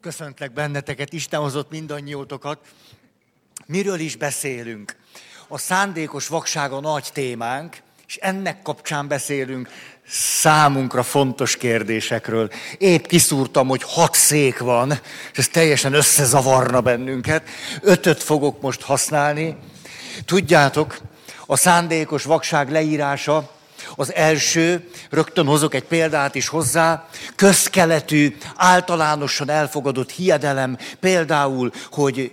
Köszöntlek benneteket, Isten hozott mindannyiótokat. Miről is beszélünk? A szándékos vakság a nagy témánk, és ennek kapcsán beszélünk számunkra fontos kérdésekről. Épp kiszúrtam, hogy hat szék van, és ez teljesen összezavarna bennünket. Ötöt fogok most használni. Tudjátok, a szándékos vakság leírása az első, rögtön hozok egy példát is hozzá, közkeletű, általánosan elfogadott hiedelem, például, hogy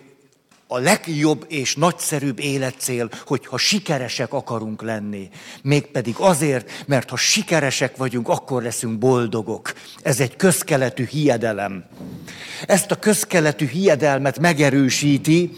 a legjobb és nagyszerűbb életcél, hogyha sikeresek akarunk lenni. Mégpedig azért, mert ha sikeresek vagyunk, akkor leszünk boldogok. Ez egy közkeletű hiedelem. Ezt a közkeletű hiedelmet megerősíti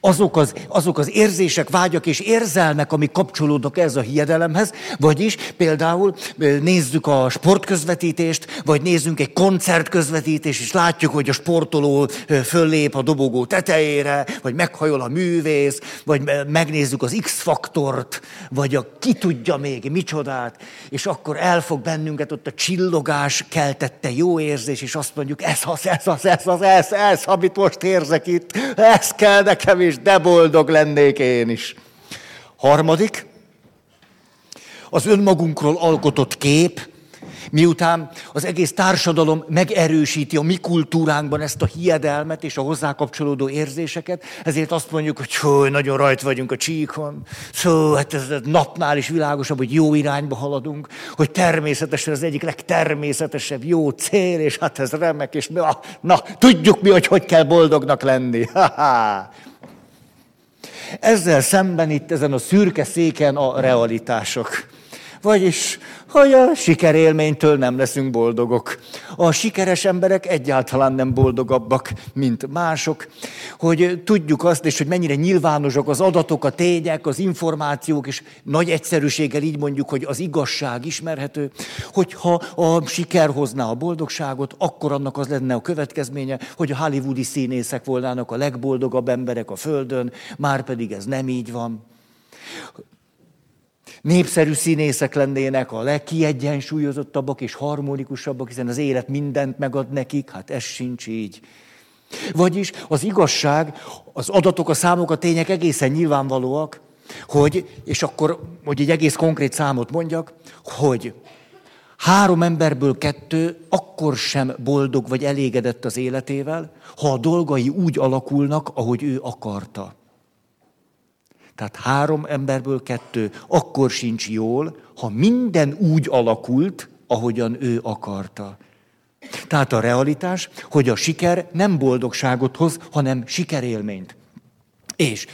azok az, azok az érzések, vágyak és érzelmek, amik kapcsolódnak ez a hiedelemhez, vagyis például nézzük a sportközvetítést, vagy nézzünk egy koncertközvetítést, és látjuk, hogy a sportoló föllép a dobogó tetejére, vagy meghajol a művész, vagy megnézzük az X-faktort, vagy a ki tudja még micsodát, és akkor elfog bennünket ott a csillogás keltette jó érzés, és azt mondjuk, ez az, ez az, ez az, ez, ez, amit most érzek itt, ez kell nekem is, de boldog lennék én is. Harmadik, az önmagunkról alkotott kép, miután az egész társadalom megerősíti a mi kultúránkban ezt a hiedelmet és a hozzá kapcsolódó érzéseket, ezért azt mondjuk, hogy hú, nagyon rajt vagyunk a csíkon, szó, hát ez napnál is világosabb, hogy jó irányba haladunk, hogy természetesen az egyik legtermészetesebb jó cél, és hát ez remek, és na, na tudjuk mi, hogy hogy kell boldognak lenni. Ha-ha. Ezzel szemben itt ezen a szürke széken a realitások. Vagyis, hogy a sikerélménytől nem leszünk boldogok. A sikeres emberek egyáltalán nem boldogabbak, mint mások. Hogy tudjuk azt, és hogy mennyire nyilvánosak az adatok, a tények, az információk, és nagy egyszerűséggel így mondjuk, hogy az igazság ismerhető, hogyha a siker hozná a boldogságot, akkor annak az lenne a következménye, hogy a hollywoodi színészek volnának a legboldogabb emberek a Földön, már pedig ez nem így van népszerű színészek lennének, a legkiegyensúlyozottabbak és harmonikusabbak, hiszen az élet mindent megad nekik, hát ez sincs így. Vagyis az igazság, az adatok, a számok, a tények egészen nyilvánvalóak, hogy, és akkor, hogy egy egész konkrét számot mondjak, hogy három emberből kettő akkor sem boldog vagy elégedett az életével, ha a dolgai úgy alakulnak, ahogy ő akarta. Tehát három emberből kettő akkor sincs jól, ha minden úgy alakult, ahogyan ő akarta. Tehát a realitás, hogy a siker nem boldogságot hoz, hanem sikerélményt. És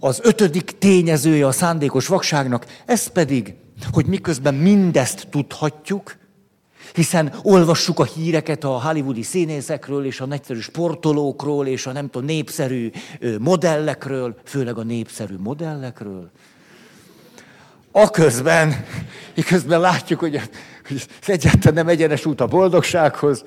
az ötödik tényezője a szándékos vakságnak, ez pedig, hogy miközben mindezt tudhatjuk, hiszen olvassuk a híreket a hollywoodi színészekről, és a nagyszerű sportolókról, és a nem tudom, népszerű modellekről, főleg a népszerű modellekről. Aközben, miközben látjuk, hogy hogy ez egyáltalán nem egyenes út a boldogsághoz.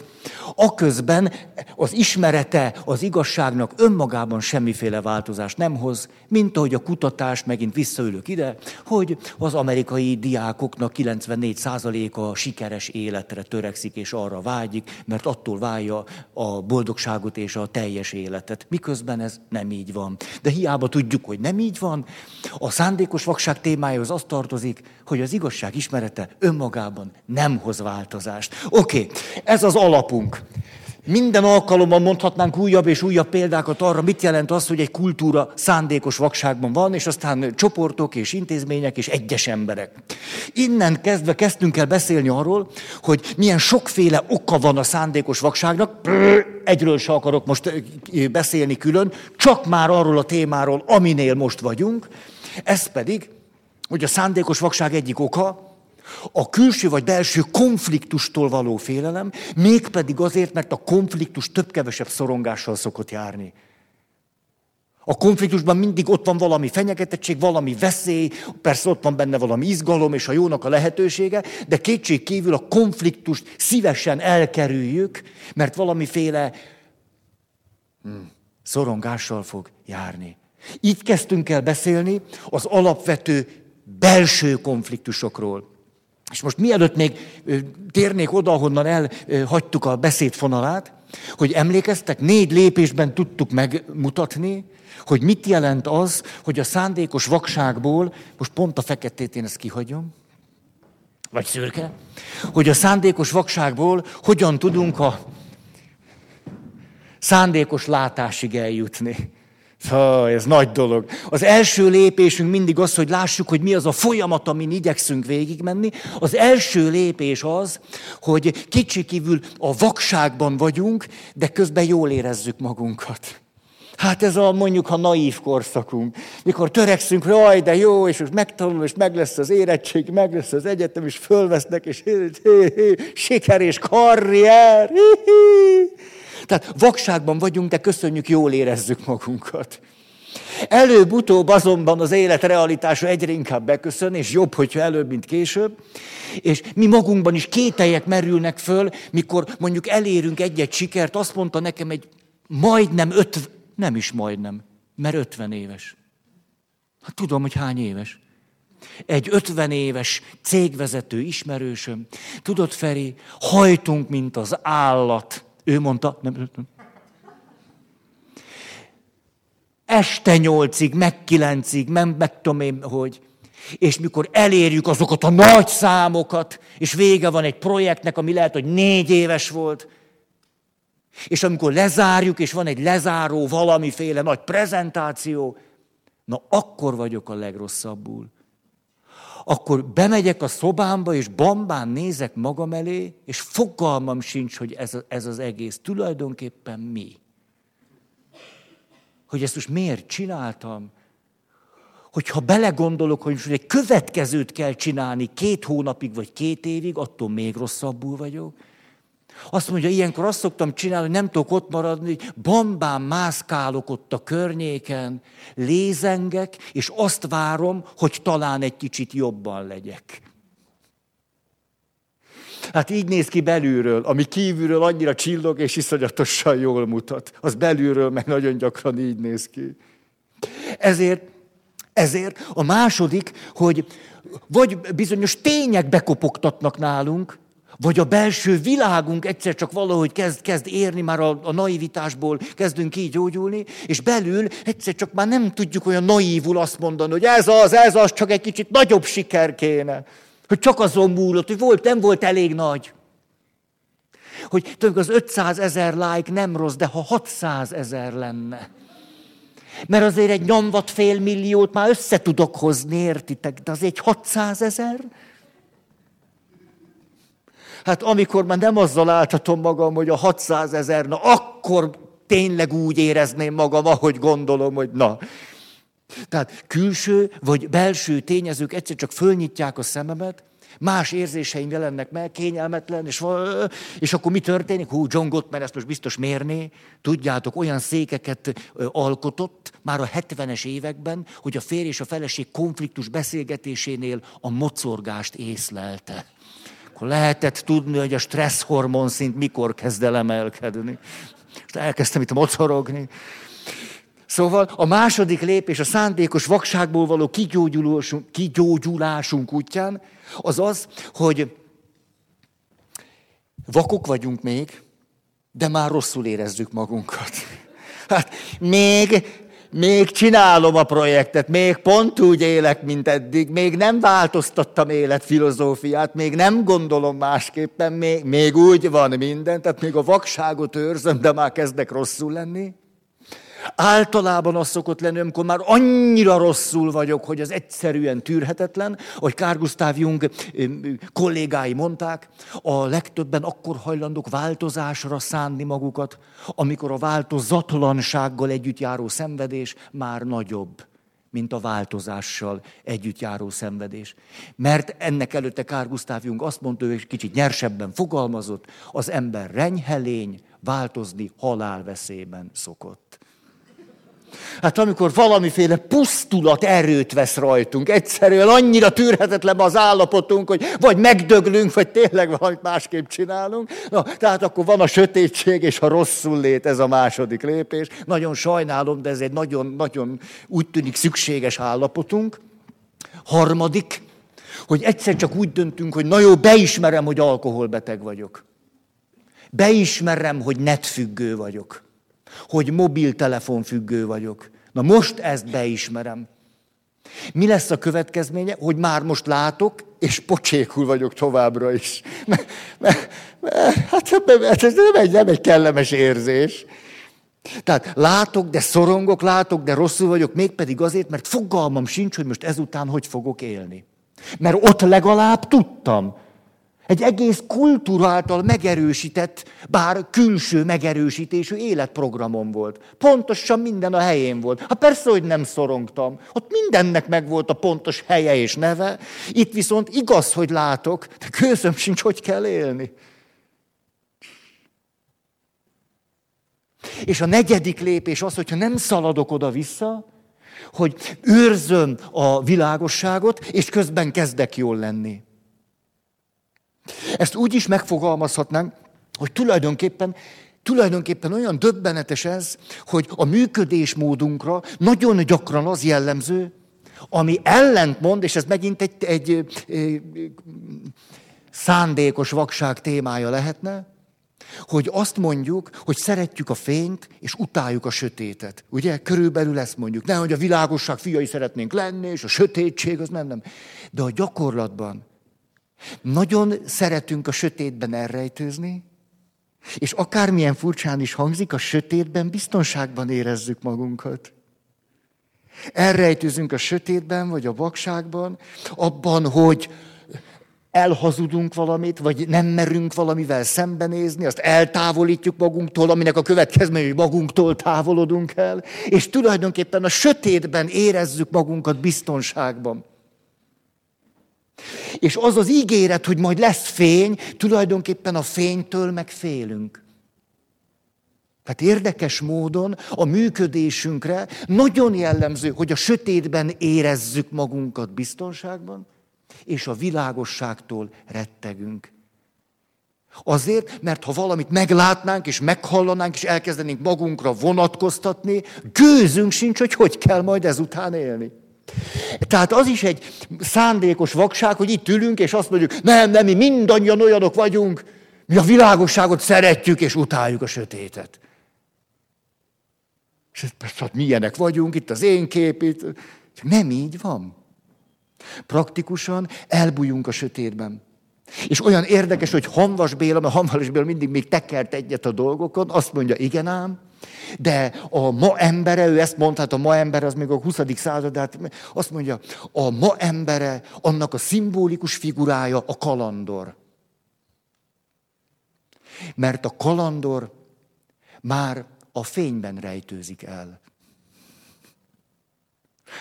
Aközben az ismerete az igazságnak önmagában semmiféle változást nem hoz, mint ahogy a kutatás, megint visszaülök ide, hogy az amerikai diákoknak 94%-a sikeres életre törekszik és arra vágyik, mert attól válja a boldogságot és a teljes életet. Miközben ez nem így van. De hiába tudjuk, hogy nem így van, a szándékos vakság témájához az tartozik, hogy az igazság ismerete önmagában nem hoz változást. Oké, okay, ez az alapunk. Minden alkalommal mondhatnánk újabb és újabb példákat arra, mit jelent az, hogy egy kultúra szándékos vakságban van, és aztán csoportok és intézmények és egyes emberek. Innen kezdve kezdtünk el beszélni arról, hogy milyen sokféle oka van a szándékos vakságnak. Egyről se akarok most beszélni külön, csak már arról a témáról, aminél most vagyunk. Ez pedig, hogy a szándékos vakság egyik oka, a külső vagy belső konfliktustól való félelem, mégpedig azért, mert a konfliktus több-kevesebb szorongással szokott járni. A konfliktusban mindig ott van valami fenyegetettség, valami veszély, persze ott van benne valami izgalom és a jónak a lehetősége, de kétség kívül a konfliktust szívesen elkerüljük, mert valamiféle hmm, szorongással fog járni. Így kezdtünk el beszélni az alapvető belső konfliktusokról. És most mielőtt még térnék oda, honnan elhagytuk a beszédfonalát, hogy emlékeztek, négy lépésben tudtuk megmutatni, hogy mit jelent az, hogy a szándékos vakságból, most pont a feketét én ezt kihagyom, vagy szürke, hogy a szándékos vakságból hogyan tudunk a szándékos látásig eljutni. Ha, ez nagy dolog. Az első lépésünk mindig az, hogy lássuk, hogy mi az a folyamat, amin igyekszünk végigmenni. Az első lépés az, hogy kicsikívül a vakságban vagyunk, de közben jól érezzük magunkat. Hát ez a mondjuk, ha naív korszakunk, mikor törekszünk, jaj, de jó, és most megtanul, és meg lesz az érettség, meg lesz az egyetem, és fölvesznek, és hé, hé, hé, siker és karrier. Hé, hé. Tehát vakságban vagyunk, de köszönjük, jól érezzük magunkat. Előbb-utóbb azonban az élet realitása egyre inkább beköszön, és jobb, hogyha előbb, mint később. És mi magunkban is kételjek merülnek föl, mikor mondjuk elérünk egy-egy sikert. Azt mondta nekem egy majdnem öt, nem is majdnem, mert ötven éves. Hát tudom, hogy hány éves. Egy ötven éves cégvezető ismerősöm. Tudod, Feri, hajtunk, mint az állat. Ő mondta, nem, nem. Este nyolcig, meg kilencig, meg, meg tudom én, hogy. És mikor elérjük azokat a nagy számokat, és vége van egy projektnek, ami lehet, hogy négy éves volt, és amikor lezárjuk, és van egy lezáró valamiféle nagy prezentáció, na akkor vagyok a legrosszabbul akkor bemegyek a szobámba, és bambán nézek magam elé, és fogalmam sincs, hogy ez, ez az egész tulajdonképpen mi. Hogy ezt most miért csináltam? Hogyha belegondolok, hogy most egy következőt kell csinálni két hónapig vagy két évig, attól még rosszabbul vagyok. Azt mondja, ilyenkor azt szoktam csinálni, hogy nem tudok ott maradni, bambán mászkálok ott a környéken, lézengek, és azt várom, hogy talán egy kicsit jobban legyek. Hát így néz ki belülről, ami kívülről annyira csillog és iszonyatosan jól mutat. Az belülről meg nagyon gyakran így néz ki. Ezért, ezért a második, hogy vagy bizonyos tények bekopogtatnak nálunk, vagy a belső világunk egyszer csak valahogy kezd, kezd érni, már a, a naivitásból kezdünk így gyógyulni, és belül egyszer csak már nem tudjuk olyan naívul azt mondani, hogy ez az, ez az, csak egy kicsit nagyobb siker kéne. Hogy csak azon múlott, hogy volt, nem volt elég nagy. Hogy tudjuk, az 500 ezer like nem rossz, de ha 600 ezer lenne. Mert azért egy nyomvat fél milliót már össze tudok hozni, értitek? De az egy 600 ezer? Hát amikor már nem azzal áltatom magam, hogy a 600 ezer, na akkor tényleg úgy érezném magam, ahogy gondolom, hogy na. Tehát külső vagy belső tényezők egyszer csak fölnyitják a szememet, más érzéseim jelennek meg, kényelmetlen, és, és akkor mi történik? Hú, John Gottman ezt most biztos mérné. Tudjátok, olyan székeket alkotott már a 70-es években, hogy a férj és a feleség konfliktus beszélgetésénél a mocorgást észlelte akkor lehetett tudni, hogy a stresszhormon szint mikor kezd el emelkedni. És elkezdtem itt mocorogni. Szóval a második lépés a szándékos vakságból való kigyógyulásunk, kigyógyulásunk útján az az, hogy vakok vagyunk még, de már rosszul érezzük magunkat. Hát még még csinálom a projektet, még pont úgy élek, mint eddig, még nem változtattam életfilozófiát, még nem gondolom másképpen, még, még úgy van minden, tehát még a vakságot őrzöm, de már kezdek rosszul lenni. Általában az szokott lenni, amikor már annyira rosszul vagyok, hogy az egyszerűen tűrhetetlen, hogy Kár Gustav Jung kollégái mondták, a legtöbben akkor hajlandók változásra szánni magukat, amikor a változatlansággal együtt járó szenvedés már nagyobb mint a változással együtt járó szenvedés. Mert ennek előtte Kár Gustav Jung azt mondta, hogy kicsit nyersebben fogalmazott, az ember renyhelény, változni halálveszélyben szokott. Hát amikor valamiféle pusztulat erőt vesz rajtunk, egyszerűen annyira tűrhetetlen az állapotunk, hogy vagy megdöglünk, vagy tényleg valamit másképp csinálunk. Na, tehát akkor van a sötétség és a rosszul lét, ez a második lépés. Nagyon sajnálom, de ez egy nagyon-nagyon úgy tűnik szükséges állapotunk. Harmadik, hogy egyszer csak úgy döntünk, hogy na jó, beismerem, hogy alkoholbeteg vagyok. Beismerem, hogy netfüggő vagyok. Hogy mobiltelefon függő vagyok. Na most ezt beismerem. Mi lesz a következménye? Hogy már most látok, és pocsékul vagyok továbbra is. Hát ez nem egy, nem egy kellemes érzés. Tehát látok, de szorongok, látok, de rosszul vagyok, mégpedig azért, mert fogalmam sincs, hogy most ezután hogy fogok élni. Mert ott legalább tudtam. Egy egész kultúráltal megerősített, bár külső megerősítésű életprogramom volt. Pontosan minden a helyén volt. Hát persze, hogy nem szorongtam. Ott mindennek megvolt a pontos helye és neve. Itt viszont igaz, hogy látok, de közöm sincs, hogy kell élni. És a negyedik lépés az, hogyha nem szaladok oda-vissza, hogy őrzöm a világosságot, és közben kezdek jól lenni. Ezt úgy is megfogalmazhatnánk, hogy tulajdonképpen Tulajdonképpen olyan döbbenetes ez, hogy a működésmódunkra nagyon gyakran az jellemző, ami ellentmond, és ez megint egy, egy, egy, szándékos vakság témája lehetne, hogy azt mondjuk, hogy szeretjük a fényt, és utáljuk a sötétet. Ugye? Körülbelül ezt mondjuk. Nehogy a világosság fiai szeretnénk lenni, és a sötétség az nem, nem. De a gyakorlatban nagyon szeretünk a sötétben elrejtőzni, és akármilyen furcsán is hangzik, a sötétben biztonságban érezzük magunkat. Elrejtőzünk a sötétben, vagy a vakságban, abban, hogy elhazudunk valamit, vagy nem merünk valamivel szembenézni, azt eltávolítjuk magunktól, aminek a következménye, hogy magunktól távolodunk el, és tulajdonképpen a sötétben érezzük magunkat biztonságban. És az az ígéret, hogy majd lesz fény, tulajdonképpen a fénytől meg félünk. Tehát érdekes módon a működésünkre nagyon jellemző, hogy a sötétben érezzük magunkat biztonságban, és a világosságtól rettegünk. Azért, mert ha valamit meglátnánk, és meghallanánk, és elkezdenénk magunkra vonatkoztatni, gőzünk sincs, hogy hogy kell majd ezután élni. Tehát az is egy szándékos vakság, hogy itt ülünk, és azt mondjuk, nem, nem, mi mindannyian olyanok vagyunk, mi a világosságot szeretjük, és utáljuk a sötétet. És hát milyenek vagyunk, itt az én kép, itt. Nem így van. Praktikusan elbújunk a sötétben. És olyan érdekes, hogy Hanvas Béla, mert Hanvas Béla mindig még tekert egyet a dolgokon, azt mondja, igen ám, de a ma embere, ő ezt mondta, hát a ma ember az még a 20. század, hát azt mondja, a ma embere, annak a szimbolikus figurája a kalandor. Mert a kalandor már a fényben rejtőzik el.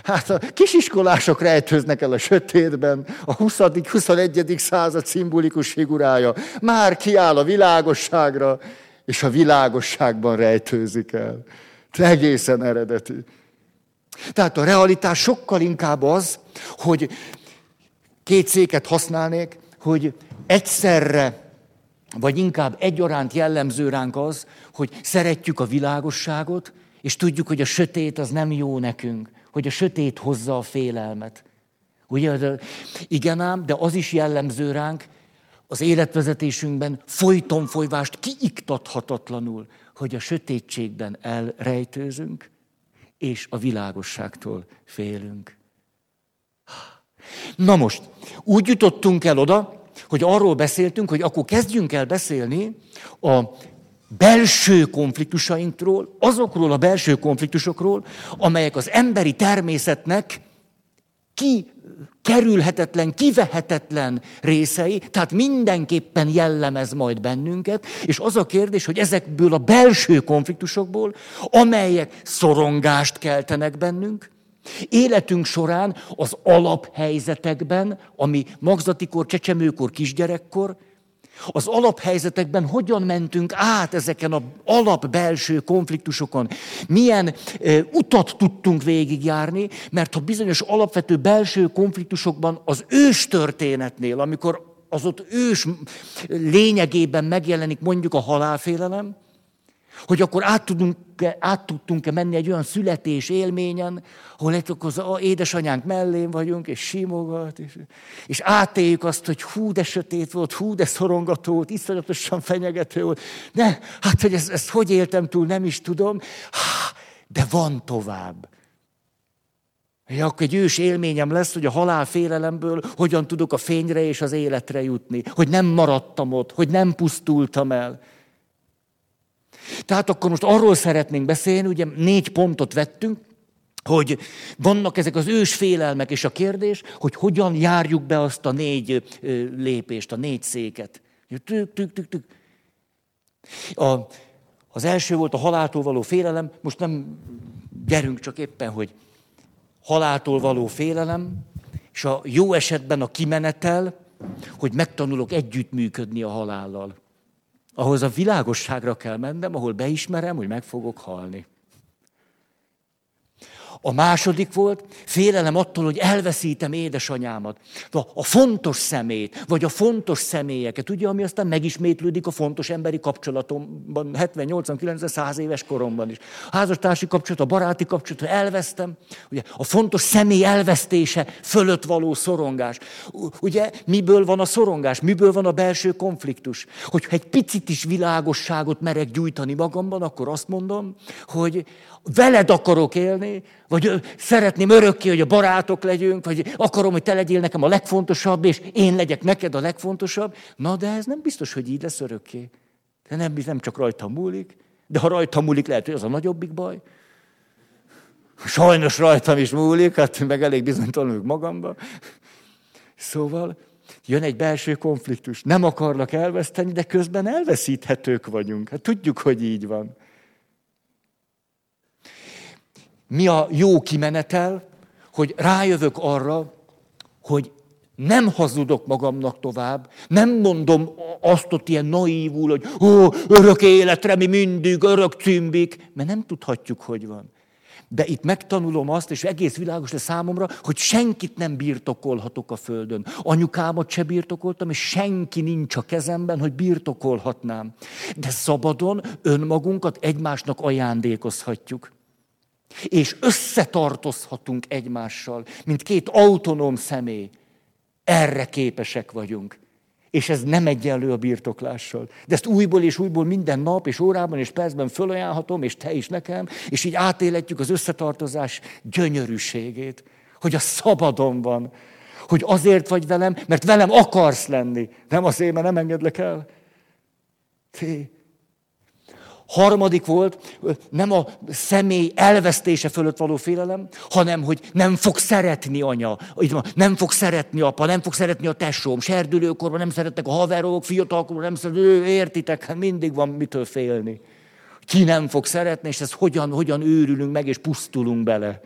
Hát a kisiskolások rejtőznek el a sötétben, a 20.-21. század szimbolikus figurája már kiáll a világosságra, és a világosságban rejtőzik el. Egészen eredeti. Tehát a realitás sokkal inkább az, hogy két széket használnék, hogy egyszerre, vagy inkább egyaránt jellemző ránk az, hogy szeretjük a világosságot, és tudjuk, hogy a sötét az nem jó nekünk hogy a sötét hozza a félelmet. Ugye, igen ám, de az is jellemző ránk, az életvezetésünkben folyton folyvást kiiktathatatlanul, hogy a sötétségben elrejtőzünk, és a világosságtól félünk. Na most, úgy jutottunk el oda, hogy arról beszéltünk, hogy akkor kezdjünk el beszélni a belső konfliktusainkról, azokról a belső konfliktusokról, amelyek az emberi természetnek ki kerülhetetlen, kivehetetlen részei, tehát mindenképpen jellemez majd bennünket, és az a kérdés, hogy ezekből a belső konfliktusokból, amelyek szorongást keltenek bennünk, életünk során az alaphelyzetekben, ami magzatikor, csecsemőkor, kisgyerekkor, az alaphelyzetekben hogyan mentünk át ezeken az alapbelső konfliktusokon? Milyen e, utat tudtunk végigjárni? Mert ha bizonyos alapvető belső konfliktusokban az ős történetnél, amikor az ott ős lényegében megjelenik mondjuk a halálfélelem, Hogy akkor át, tudunk, át tudtunk-e menni egy olyan születés élményen, ahol az édesanyánk mellén vagyunk, és simogat, és, és átéljük azt, hogy hú, de sötét volt, hú, de szorongató volt, iszonyatosan fenyegető volt. Ne, hát, hogy ezt, ezt hogy éltem túl, nem is tudom. De van tovább. Ja, akkor egy ős élményem lesz, hogy a halál félelemből hogyan tudok a fényre és az életre jutni. Hogy nem maradtam ott, hogy nem pusztultam el. Tehát akkor most arról szeretnénk beszélni, ugye négy pontot vettünk, hogy vannak ezek az ős félelmek, és a kérdés, hogy hogyan járjuk be azt a négy lépést, a négy széket. Tük, tük, tük, tük. A, az első volt a haláltól való félelem, most nem gyerünk csak éppen, hogy haláltól való félelem, és a jó esetben a kimenetel, hogy megtanulok együttműködni a halállal. Ahhoz a világosságra kell mennem, ahol beismerem, hogy meg fogok halni. A második volt, félelem attól, hogy elveszítem édesanyámat, a fontos szemét, vagy a fontos személyeket, ugye, ami aztán megismétlődik a fontos emberi kapcsolatomban, 70, 80, 90, 100 éves koromban is. A házastársi kapcsolat, a baráti kapcsolat, elvesztem, ugye, a fontos személy elvesztése fölött való szorongás. Ugye, miből van a szorongás, miből van a belső konfliktus? Hogyha egy picit is világosságot merek gyújtani magamban, akkor azt mondom, hogy veled akarok élni, vagy szeretném örökké, hogy a barátok legyünk, vagy akarom, hogy te legyél nekem a legfontosabb, és én legyek neked a legfontosabb. Na, de ez nem biztos, hogy így lesz örökké. De nem, nem csak rajta múlik, de ha rajta múlik, lehet, hogy az a nagyobbik baj. Sajnos rajtam is múlik, hát meg elég bizonytalanul magamban. Szóval jön egy belső konfliktus. Nem akarnak elveszteni, de közben elveszíthetők vagyunk. Hát tudjuk, hogy így van. Mi a jó kimenetel, hogy rájövök arra, hogy nem hazudok magamnak tovább, nem mondom azt ott ilyen naívul, hogy ó, örök életre mi mindig, örök címbik, mert nem tudhatjuk, hogy van. De itt megtanulom azt, és egész világos lesz számomra, hogy senkit nem birtokolhatok a földön. Anyukámat se birtokoltam, és senki nincs a kezemben, hogy birtokolhatnám. De szabadon önmagunkat egymásnak ajándékozhatjuk és összetartozhatunk egymással, mint két autonóm személy. Erre képesek vagyunk. És ez nem egyenlő a birtoklással. De ezt újból és újból minden nap és órában és percben fölajánlhatom, és te is nekem, és így átéletjük az összetartozás gyönyörűségét, hogy a szabadon van, hogy azért vagy velem, mert velem akarsz lenni, nem azért, mert nem engedlek el. Té, Harmadik volt, nem a személy elvesztése fölött való félelem, hanem hogy nem fog szeretni anya, nem fog szeretni apa, nem fog szeretni a tesóm, serdülőkorban nem szerettek a haverok, fiatalkorban nem szerettek, értitek, hát mindig van mitől félni. Ki nem fog szeretni, és ez hogyan, hogyan őrülünk meg, és pusztulunk bele.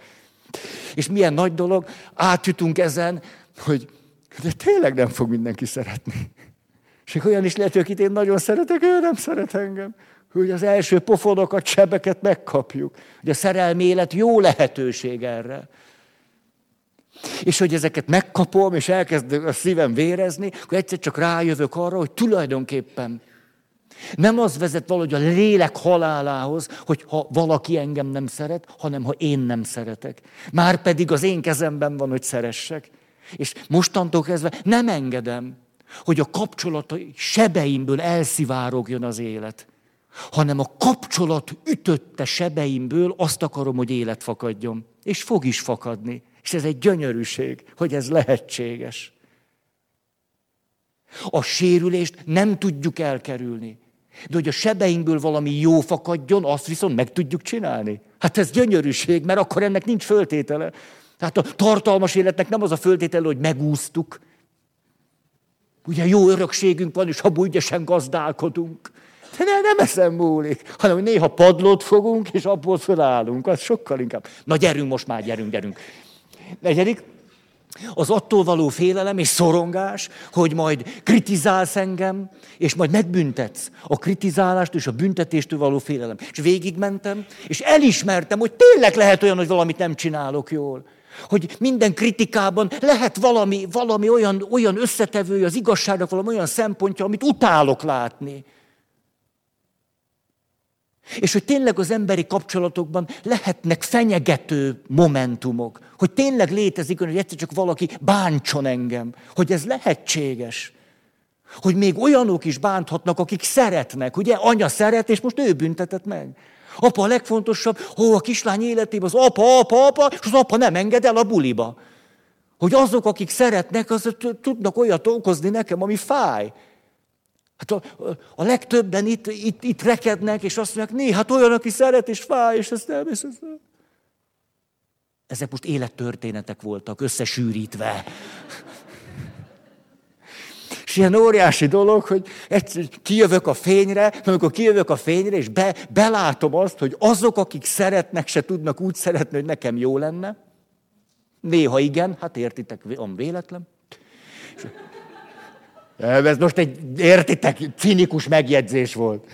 És milyen nagy dolog, átjutunk ezen, hogy de tényleg nem fog mindenki szeretni. És olyan is lehet, hogy akit én nagyon szeretek, ő nem szeret engem hogy az első pofonokat, sebeket megkapjuk. Hogy a szerelmi élet jó lehetőség erre. És hogy ezeket megkapom, és elkezd a szívem vérezni, akkor egyszer csak rájövök arra, hogy tulajdonképpen nem az vezet valahogy a lélek halálához, hogy ha valaki engem nem szeret, hanem ha én nem szeretek. Már pedig az én kezemben van, hogy szeressek. És mostantól kezdve nem engedem, hogy a kapcsolatai sebeimből elszivárogjon az élet hanem a kapcsolat ütötte sebeimből azt akarom, hogy élet fakadjon. És fog is fakadni. És ez egy gyönyörűség, hogy ez lehetséges. A sérülést nem tudjuk elkerülni. De hogy a sebeinkből valami jó fakadjon, azt viszont meg tudjuk csinálni. Hát ez gyönyörűség, mert akkor ennek nincs föltétele. Tehát a tartalmas életnek nem az a föltétele, hogy megúsztuk. Ugye jó örökségünk van, és abból ügyesen gazdálkodunk. Ne, nem ezen múlik, hanem hogy néha padlót fogunk, és abból fölállunk. Az sokkal inkább. Na gyerünk most már, gyerünk, gyerünk. Negyedik, az attól való félelem és szorongás, hogy majd kritizálsz engem, és majd megbüntetsz. A kritizálást és a büntetéstől való félelem. És végigmentem, és elismertem, hogy tényleg lehet olyan, hogy valamit nem csinálok jól. Hogy minden kritikában lehet valami, valami olyan, olyan összetevő az igazságnak, valami olyan szempontja, amit utálok látni. És hogy tényleg az emberi kapcsolatokban lehetnek fenyegető momentumok. Hogy tényleg létezik, hogy egyszer csak valaki bántson engem. Hogy ez lehetséges. Hogy még olyanok is bánthatnak, akik szeretnek. Ugye anya szeret, és most ő büntetett meg. Apa a legfontosabb, ó, a kislány életében az apa, apa, apa, és az apa nem enged el a buliba. Hogy azok, akik szeretnek, azok tudnak olyat okozni nekem, ami fáj. Hát a, a legtöbben itt, itt, itt rekednek, és azt mondják, né, hát olyan, aki szeret és fáj, és ezt nem, és ezt nem. Ezek most élettörténetek voltak, összesűrítve. És ilyen óriási dolog, hogy egyszer kijövök a fényre, amikor kijövök a fényre, és be, belátom azt, hogy azok, akik szeretnek, se tudnak úgy szeretni, hogy nekem jó lenne. Néha igen, hát értitek, van véletlen. Ez most egy, értitek, cinikus megjegyzés volt.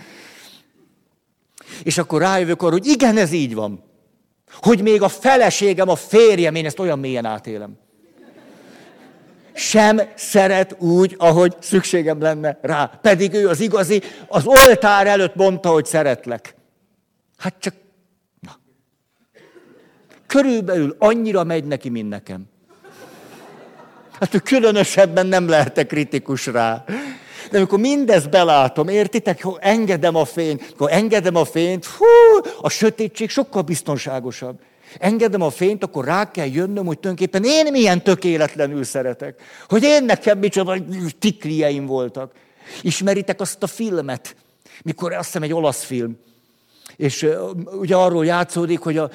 És akkor rájövök arra, hogy igen, ez így van. Hogy még a feleségem, a férjem, én ezt olyan mélyen átélem. Sem szeret úgy, ahogy szükségem lenne rá. Pedig ő az igazi, az oltár előtt mondta, hogy szeretlek. Hát csak, na. Körülbelül annyira megy neki, mint nekem. Hát különösebben nem lehetek kritikus rá. De amikor mindezt belátom, értitek, hogy engedem a fényt, akkor engedem a fényt, hú, a sötétség sokkal biztonságosabb. Engedem a fényt, akkor rá kell jönnöm, hogy tulajdonképpen én milyen tökéletlenül szeretek. Hogy én nekem micsoda tiklieim voltak. Ismeritek azt a filmet, mikor azt hiszem egy olasz film, és ugye arról játszódik, hogy a,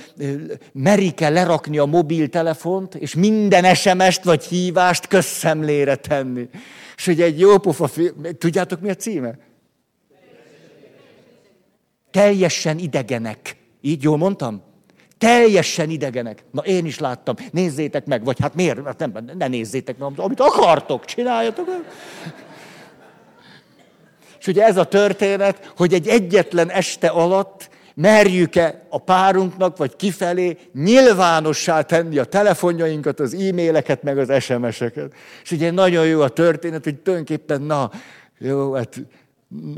merik-e lerakni a mobiltelefont, és minden SMS-t vagy hívást közszemlére tenni. És ugye egy jó pofa film, tudjátok mi a címe? Teljesen idegenek. Így jól mondtam? Teljesen idegenek. Na én is láttam. Nézzétek meg, vagy hát miért? Hát nem, ne nézzétek meg, amit akartok, csináljatok. És ugye ez a történet, hogy egy egyetlen este alatt merjük-e a párunknak, vagy kifelé nyilvánossá tenni a telefonjainkat, az e-maileket, meg az SMS-eket. És ugye nagyon jó a történet, hogy tulajdonképpen, na, jó, hát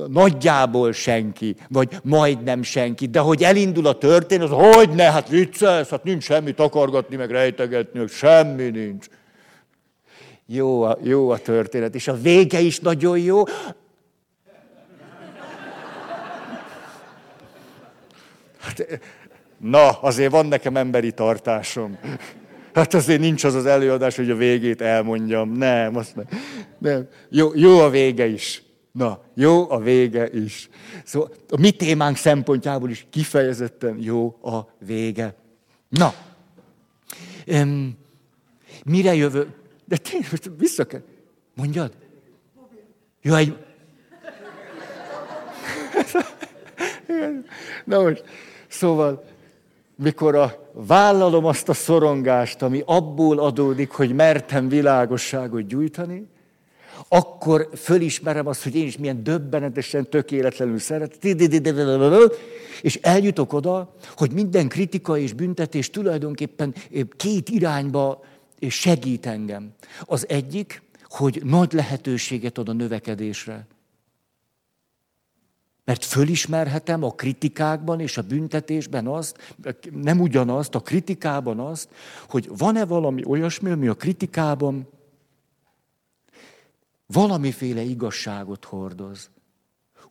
nagyjából senki, vagy majdnem senki, de hogy elindul a történet, hogy ne, hát vicces, hát nincs semmi takargatni, meg rejtegetni, meg semmi nincs. Jó a, jó a történet, és a vége is nagyon jó. Hát, na, azért van nekem emberi tartásom. Hát azért nincs az az előadás, hogy a végét elmondjam. Nem, azt nem. nem. Jó, jó a vége is. Na, jó a vége is. Szóval a mi témánk szempontjából is kifejezetten jó a vége. Na, um, mire jövő? De tényleg, vissza kell. Mondjad? Jó, egy... Na most, Szóval, mikor a, vállalom azt a szorongást, ami abból adódik, hogy mertem világosságot gyújtani, akkor fölismerem azt, hogy én is milyen döbbenetesen, tökéletlenül szeret, és eljutok oda, hogy minden kritika és büntetés tulajdonképpen két irányba segít engem. Az egyik, hogy nagy lehetőséget ad a növekedésre. Mert fölismerhetem a kritikákban és a büntetésben azt, nem ugyanazt, a kritikában azt, hogy van-e valami olyasmi, ami a kritikában valamiféle igazságot hordoz.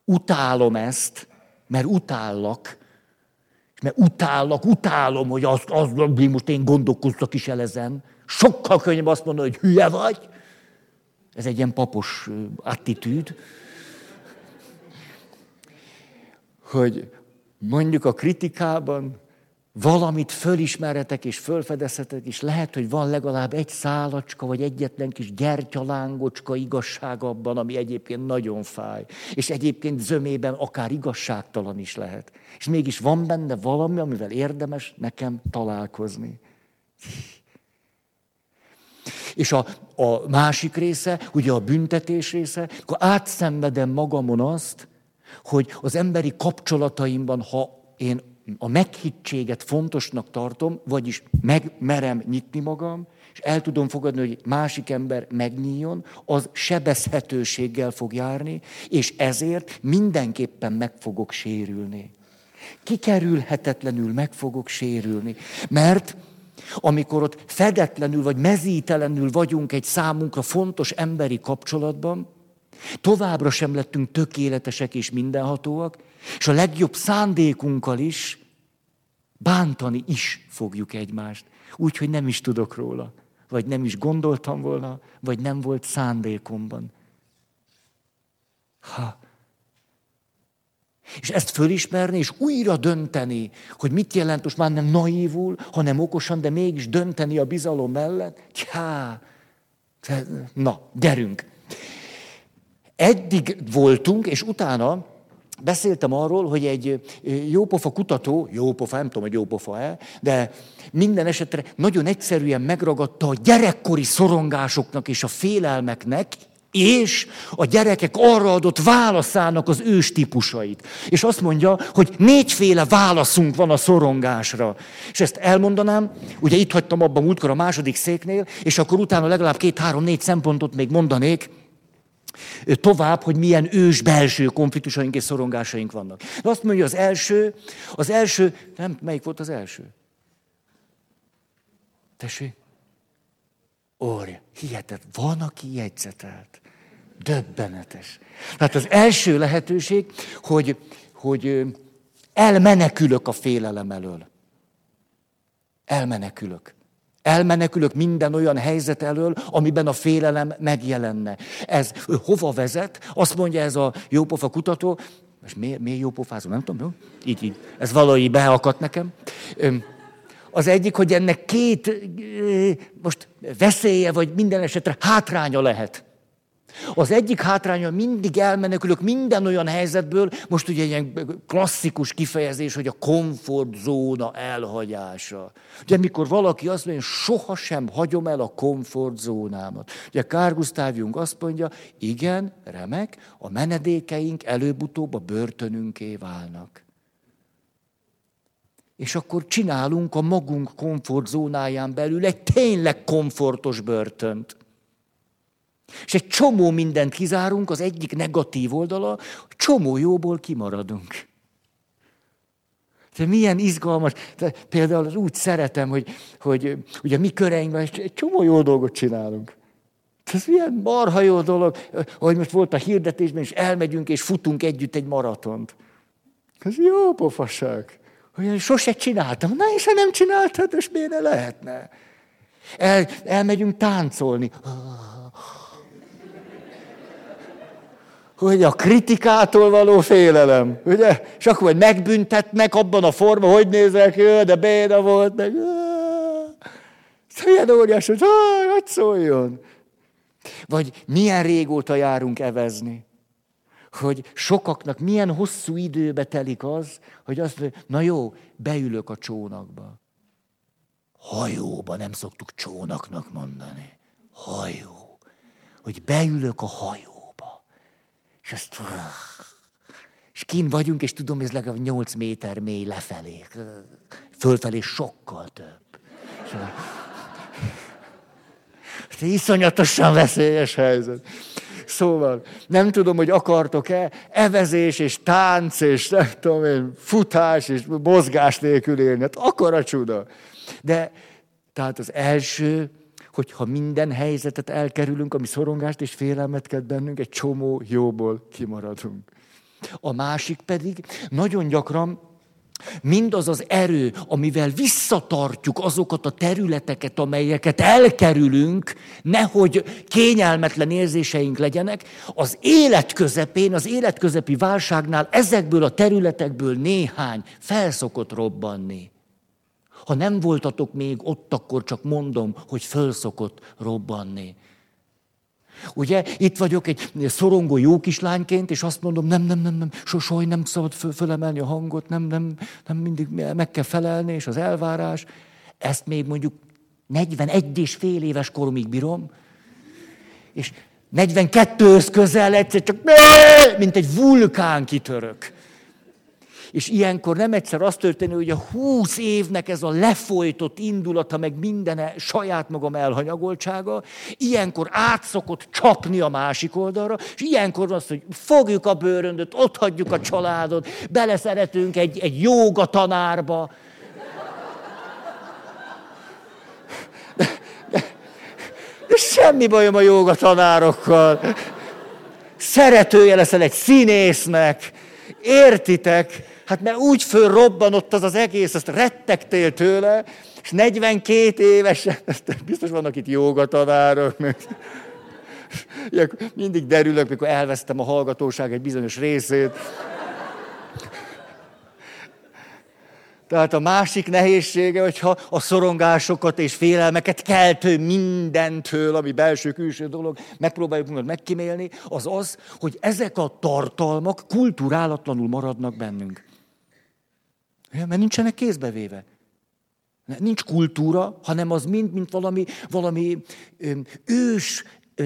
Utálom ezt, mert utállak, mert utállak, utálom, hogy azt, azt most én gondolkoztak is el ezen. Sokkal könnyebb azt mondani, hogy hülye vagy. Ez egy ilyen papos attitűd. Hogy mondjuk a kritikában valamit fölismeretek és fölfedezhetek, és lehet, hogy van legalább egy szálacska, vagy egyetlen kis gyertyalángocska igazság abban, ami egyébként nagyon fáj. És egyébként zömében akár igazságtalan is lehet. És mégis van benne valami, amivel érdemes nekem találkozni. És a, a másik része, ugye a büntetés része, akkor átszenvedem magamon azt, hogy az emberi kapcsolataimban, ha én a meghittséget fontosnak tartom, vagyis megmerem nyitni magam, és el tudom fogadni, hogy másik ember megnyíljon, az sebezhetőséggel fog járni, és ezért mindenképpen meg fogok sérülni. Kikerülhetetlenül meg fogok sérülni. Mert amikor ott fedetlenül vagy mezítelenül vagyunk egy számunkra fontos emberi kapcsolatban, továbbra sem lettünk tökéletesek és mindenhatóak, és a legjobb szándékunkkal is bántani is fogjuk egymást, úgy, hogy nem is tudok róla, vagy nem is gondoltam volna, vagy nem volt szándékomban. Ha. És ezt fölismerni, és újra dönteni, hogy mit jelent most már nem naívul, hanem okosan, de mégis dönteni a bizalom mellett. Tjá, na, gyerünk. Eddig voltunk, és utána beszéltem arról, hogy egy jópofa kutató, jópofa, nem tudom, hogy jópofa-e, de minden esetre nagyon egyszerűen megragadta a gyerekkori szorongásoknak és a félelmeknek, és a gyerekek arra adott válaszának az ős típusait. És azt mondja, hogy négyféle válaszunk van a szorongásra. És ezt elmondanám, ugye itt hagytam abban múltkor a második széknél, és akkor utána legalább két-három-négy szempontot még mondanék, tovább, hogy milyen ős belső konfliktusaink és szorongásaink vannak. De azt mondja, az első, az első, nem, melyik volt az első? Tessék? Orja, hihetet, van, aki jegyzetelt. Döbbenetes. Tehát az első lehetőség, hogy, hogy elmenekülök a félelem elől. Elmenekülök. Elmenekülök minden olyan helyzet elől, amiben a félelem megjelenne. Ez hova vezet? Azt mondja ez a jópofa kutató, most miért, miért jópofázom, nem tudom, jó? Így, így. Ez valahogy beakadt nekem. Az egyik, hogy ennek két most veszélye, vagy minden esetre hátránya lehet. Az egyik hátránya, mindig elmenekülök minden olyan helyzetből, most ugye ilyen klasszikus kifejezés, hogy a komfortzóna elhagyása. Ugye mikor valaki azt mondja, sohasem hagyom el a komfortzónámat. Ugye Kár Gusztáv Jung azt mondja, igen, remek, a menedékeink előbb-utóbb a börtönünké válnak. És akkor csinálunk a magunk komfortzónáján belül egy tényleg komfortos börtönt. És egy csomó mindent kizárunk, az egyik negatív oldala, csomó jóból kimaradunk. De milyen izgalmas, de például úgy szeretem, hogy, hogy ugye mi köreinkben egy csomó jó dolgot csinálunk. Ez milyen marha jó dolog, hogy most volt a hirdetésben, és elmegyünk, és futunk együtt egy maratont. Ez jó pofaság. Hogy sose csináltam. Na, és ha nem csináltad, és miért ne lehetne? El, elmegyünk táncolni hogy a kritikától való félelem, ugye? És akkor majd megbüntetnek abban a forma, hogy nézek, de béna volt, meg... Milyen óriás, hogy hogy szóljon. Vagy milyen régóta járunk evezni. Hogy sokaknak milyen hosszú időbe telik az, hogy azt mondja, na jó, beülök a csónakba. Hajóba nem szoktuk csónaknak mondani. Hajó. Hogy beülök a hajó. És ezt... És kim vagyunk, és tudom, ez legalább 8 méter mély lefelé. Fölfelé sokkal több. És iszonyatosan veszélyes helyzet. Szóval nem tudom, hogy akartok-e evezés és tánc és nem tudom én, futás és mozgás nélkül élni. Hát akar a csuda. De tehát az első, hogyha minden helyzetet elkerülünk, ami szorongást és félelmet kelt bennünk, egy csomó jóból kimaradunk. A másik pedig nagyon gyakran mindaz az erő, amivel visszatartjuk azokat a területeket, amelyeket elkerülünk, nehogy kényelmetlen érzéseink legyenek, az élet közepén, az életközepi válságnál ezekből a területekből néhány felszokott robbanni. Ha nem voltatok még ott, akkor csak mondom, hogy fölszokott robbanni. Ugye, itt vagyok egy szorongó jó kislányként, és azt mondom, nem, nem, nem, nem, sosaj nem szabad föl, fölemelni a hangot, nem, nem, nem mindig meg kell felelni, és az elvárás. Ezt még mondjuk 41 és fél éves koromig bírom, és 42 közel egyszer csak, mint egy vulkán kitörök. És ilyenkor nem egyszer az történik, hogy a húsz évnek ez a lefolytott indulata, meg mindene saját magam elhanyagoltsága, ilyenkor átszokott csapni a másik oldalra, és ilyenkor azt, hogy fogjuk a bőröndöt, ott hagyjuk a családot, beleszeretünk egy, egy jóga tanárba, de semmi bajom a jóga tanárokkal. Szeretője leszel egy színésznek, értitek? Hát mert úgy fölrobbanott az az egész, azt rettegtél tőle, és 42 évesen, biztos vannak itt jogatanárok, mindig derülök, mikor elvesztem a hallgatóság egy bizonyos részét. Tehát a másik nehézsége, hogyha a szorongásokat és félelmeket keltő mindentől, ami belső-külső dolog, megpróbáljuk magunkat megkímélni, az az, hogy ezek a tartalmak kulturálatlanul maradnak bennünk. Mert nincsenek kézbevéve. Nincs kultúra, hanem az mind, mint valami, valami ős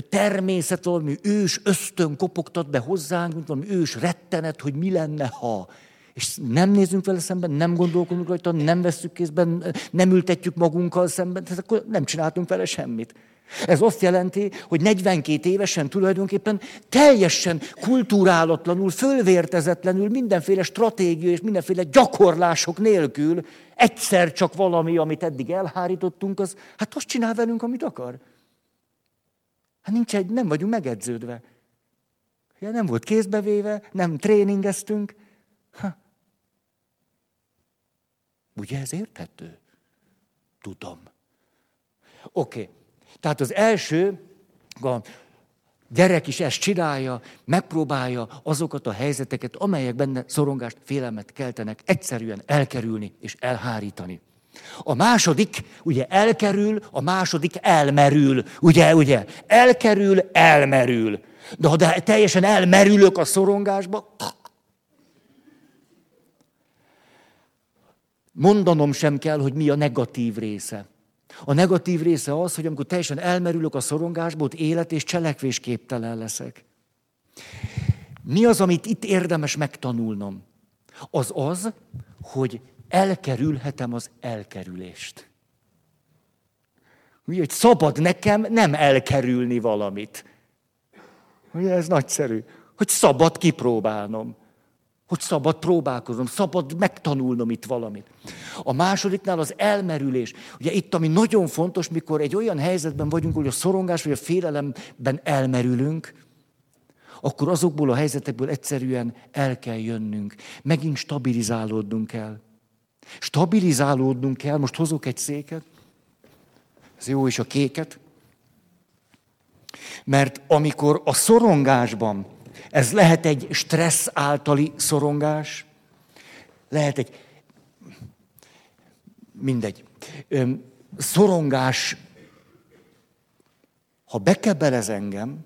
természet, valami ős ösztön kopogtat be hozzánk, mint valami ős rettenet, hogy mi lenne, ha és nem nézünk vele szemben, nem gondolkodunk rajta, nem vesszük kézben, nem ültetjük magunkkal szemben, tehát akkor nem csináltunk vele semmit. Ez azt jelenti, hogy 42 évesen tulajdonképpen teljesen kulturálatlanul, fölvértezetlenül, mindenféle stratégia és mindenféle gyakorlások nélkül egyszer csak valami, amit eddig elhárítottunk, az hát azt csinál velünk, amit akar. Hát nincs egy, nem vagyunk megedződve. Ja, nem volt kézbevéve, nem tréningeztünk. Ha. Ugye ez érthető? Tudom. Oké. Okay. Tehát az első, a gyerek is ezt csinálja, megpróbálja azokat a helyzeteket, amelyek benne szorongást, félelmet keltenek, egyszerűen elkerülni és elhárítani. A második, ugye elkerül, a második elmerül. Ugye, ugye? Elkerül, elmerül. De ha de teljesen elmerülök a szorongásba, Mondanom sem kell, hogy mi a negatív része. A negatív része az, hogy amikor teljesen elmerülök a szorongásból, élet és cselekvés képtelen leszek. Mi az, amit itt érdemes megtanulnom? Az az, hogy elkerülhetem az elkerülést. Ugye, hogy szabad nekem nem elkerülni valamit. Ugye, ez nagyszerű. Hogy szabad kipróbálnom. Hogy szabad próbálkoznom, szabad megtanulnom itt valamit. A másodiknál az elmerülés. Ugye itt, ami nagyon fontos, mikor egy olyan helyzetben vagyunk, hogy a szorongás vagy a félelemben elmerülünk, akkor azokból a helyzetekből egyszerűen el kell jönnünk. Megint stabilizálódnunk kell. Stabilizálódnunk kell, most hozok egy széket, ez jó is a kéket, mert amikor a szorongásban ez lehet egy stressz általi szorongás, lehet egy, mindegy, szorongás, ha bekebelez engem,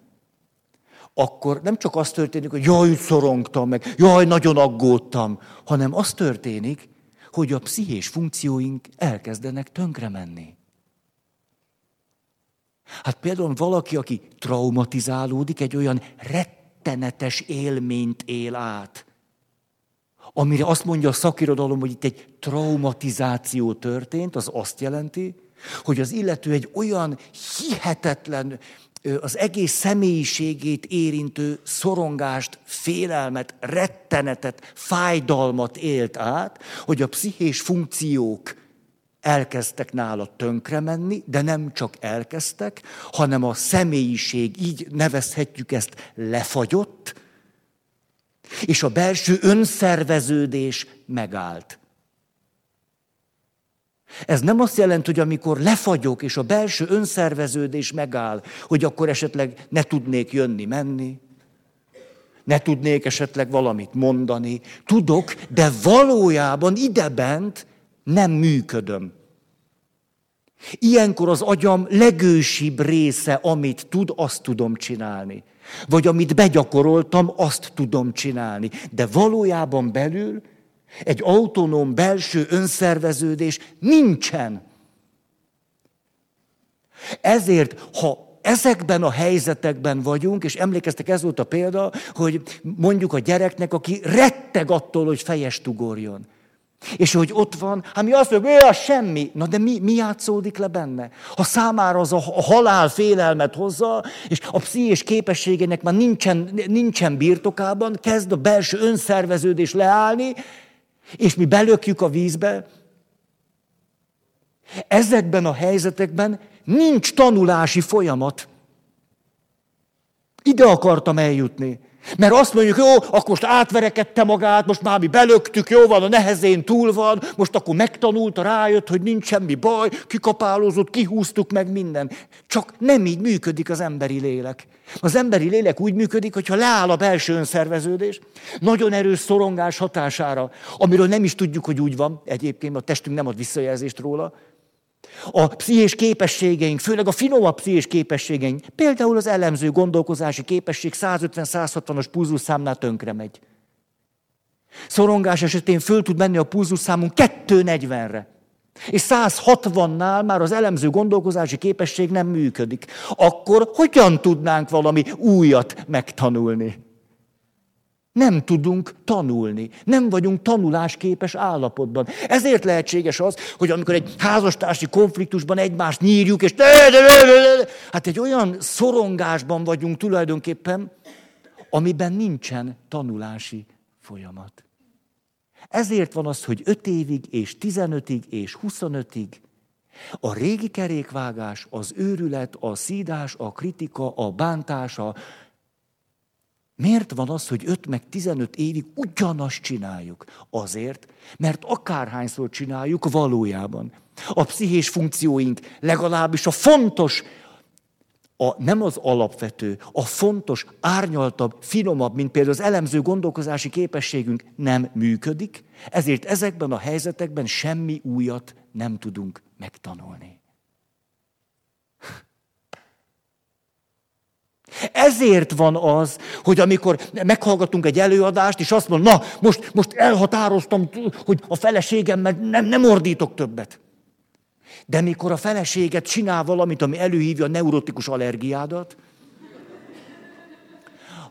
akkor nem csak az történik, hogy jaj, szorongtam meg, jaj, nagyon aggódtam, hanem az történik, hogy a pszichés funkcióink elkezdenek tönkre menni. Hát például valaki, aki traumatizálódik, egy olyan rett rettenetes élményt él át. Amire azt mondja a szakirodalom, hogy itt egy traumatizáció történt, az azt jelenti, hogy az illető egy olyan hihetetlen, az egész személyiségét érintő szorongást, félelmet, rettenetet, fájdalmat élt át, hogy a pszichés funkciók elkezdtek nála tönkre menni, de nem csak elkezdtek, hanem a személyiség, így nevezhetjük ezt, lefagyott, és a belső önszerveződés megállt. Ez nem azt jelenti, hogy amikor lefagyok, és a belső önszerveződés megáll, hogy akkor esetleg ne tudnék jönni-menni, ne tudnék esetleg valamit mondani. Tudok, de valójában idebent nem működöm. Ilyenkor az agyam legősibb része, amit tud, azt tudom csinálni. Vagy amit begyakoroltam, azt tudom csinálni. De valójában belül egy autonóm belső önszerveződés nincsen. Ezért, ha ezekben a helyzetekben vagyunk, és emlékeztek, ez volt a példa, hogy mondjuk a gyereknek, aki retteg attól, hogy fejest ugorjon. És hogy ott van, hát mi azt mondjuk, hogy semmi. Na de mi, mi játszódik le benne? Ha számára az a, a halál félelmet hozza, és a pszichés képességének már nincsen, nincsen birtokában, kezd a belső önszerveződés leállni, és mi belökjük a vízbe. Ezekben a helyzetekben nincs tanulási folyamat. Ide akartam eljutni. Mert azt mondjuk, jó, akkor most átverekedte magát, most már mi belöktük, jó van, a nehezén túl van, most akkor megtanulta, rájött, hogy nincs semmi baj, kikapálózott, kihúztuk meg minden. Csak nem így működik az emberi lélek. Az emberi lélek úgy működik, hogyha leáll a belső önszerveződés, nagyon erős szorongás hatására, amiről nem is tudjuk, hogy úgy van, egyébként a testünk nem ad visszajelzést róla, a pszichés képességeink, főleg a finomabb pszichés képességeink, például az elemző gondolkozási képesség 150-160-as pulzusszámnál tönkre megy. Szorongás esetén föl tud menni a pulzusszámunk 240-re. És 160-nál már az elemző gondolkozási képesség nem működik. Akkor hogyan tudnánk valami újat megtanulni? Nem tudunk tanulni, nem vagyunk tanulásképes állapotban. Ezért lehetséges az, hogy amikor egy házastársi konfliktusban egymást nyírjuk, és hát egy olyan szorongásban vagyunk tulajdonképpen, amiben nincsen tanulási folyamat. Ezért van az, hogy 5 évig, és 15-ig, és 25-ig a régi kerékvágás, az őrület, a szídás, a kritika, a bántás, a Miért van az, hogy 5 meg 15 évig ugyanazt csináljuk? Azért, mert akárhányszor csináljuk valójában. A pszichés funkcióink legalábbis a fontos, a, nem az alapvető, a fontos, árnyaltabb, finomabb, mint például az elemző gondolkozási képességünk nem működik, ezért ezekben a helyzetekben semmi újat nem tudunk megtanulni. Ezért van az, hogy amikor meghallgatunk egy előadást, és azt mondom, na, most, most elhatároztam, hogy a feleségemmel nem, nem ordítok többet. De mikor a feleséget csinál valamit, ami előhívja a neurotikus allergiádat,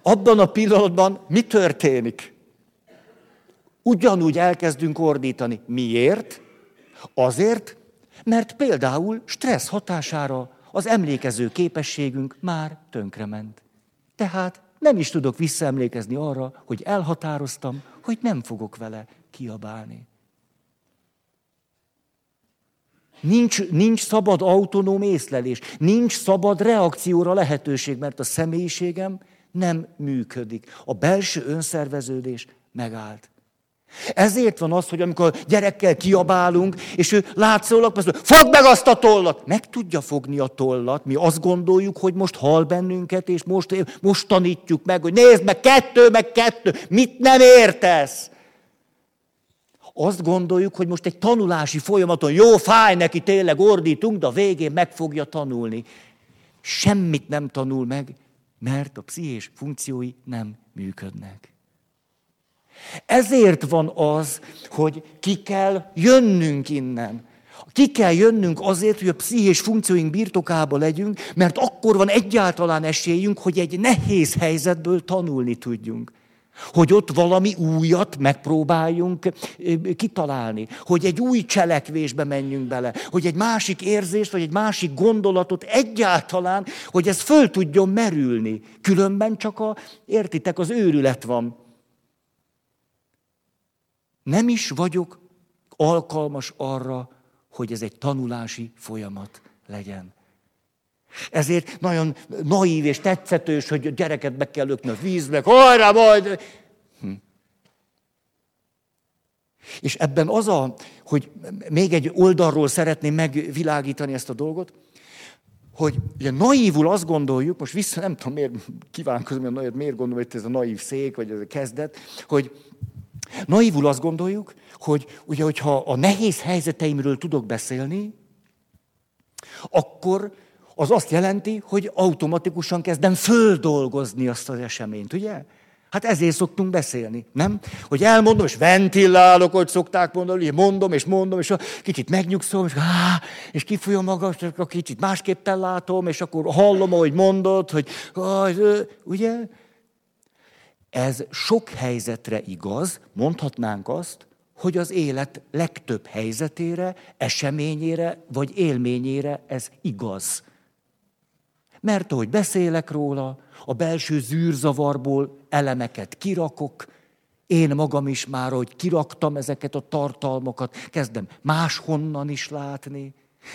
abban a pillanatban mi történik? Ugyanúgy elkezdünk ordítani. Miért? Azért, mert például stressz hatására az emlékező képességünk már tönkrement. Tehát nem is tudok visszaemlékezni arra, hogy elhatároztam, hogy nem fogok vele kiabálni. Nincs, nincs szabad autonóm észlelés, nincs szabad reakcióra lehetőség, mert a személyiségem nem működik. A belső önszerveződés megállt. Ezért van az, hogy amikor gyerekkel kiabálunk, és ő látszólag azt mondja, fogd meg azt a tollat! Meg tudja fogni a tollat. Mi azt gondoljuk, hogy most hal bennünket, és most, most tanítjuk meg, hogy nézd meg, kettő, meg kettő, mit nem értesz? Azt gondoljuk, hogy most egy tanulási folyamaton jó, fáj neki, tényleg ordítunk, de a végén meg fogja tanulni. Semmit nem tanul meg, mert a pszichés funkciói nem működnek. Ezért van az, hogy ki kell jönnünk innen. Ki kell jönnünk azért, hogy a pszichés funkcióink birtokába legyünk, mert akkor van egyáltalán esélyünk, hogy egy nehéz helyzetből tanulni tudjunk. Hogy ott valami újat megpróbáljunk kitalálni, hogy egy új cselekvésbe menjünk bele, hogy egy másik érzést, vagy egy másik gondolatot egyáltalán, hogy ez föl tudjon merülni. Különben csak a, értitek, az őrület van nem is vagyok alkalmas arra, hogy ez egy tanulási folyamat legyen. Ezért nagyon naív és tetszetős, hogy a gyereket be kell lökni a vízbe, hajrá majd! Hm. És ebben az a, hogy még egy oldalról szeretném megvilágítani ezt a dolgot, hogy ugye naívul azt gondoljuk, most vissza nem tudom miért kívánkozom, miért gondolom, hogy ez a naív szék, vagy ez a kezdet, hogy Naivul azt gondoljuk, hogy ugye, hogyha a nehéz helyzeteimről tudok beszélni, akkor az azt jelenti, hogy automatikusan kezdem földolgozni azt az eseményt, ugye? Hát ezért szoktunk beszélni, nem? Hogy elmondom, és ventilálok, hogy szokták mondani, hogy mondom, és mondom, és kicsit megnyugszom, és, á, és kifolyom magam, és kicsit másképpen látom, és akkor hallom, ahogy mondod, hogy, ugye? Ez sok helyzetre igaz, mondhatnánk azt, hogy az élet legtöbb helyzetére, eseményére vagy élményére ez igaz. Mert ahogy beszélek róla, a belső zűrzavarból elemeket kirakok, én magam is már, hogy kiraktam ezeket a tartalmakat, kezdem máshonnan is látni,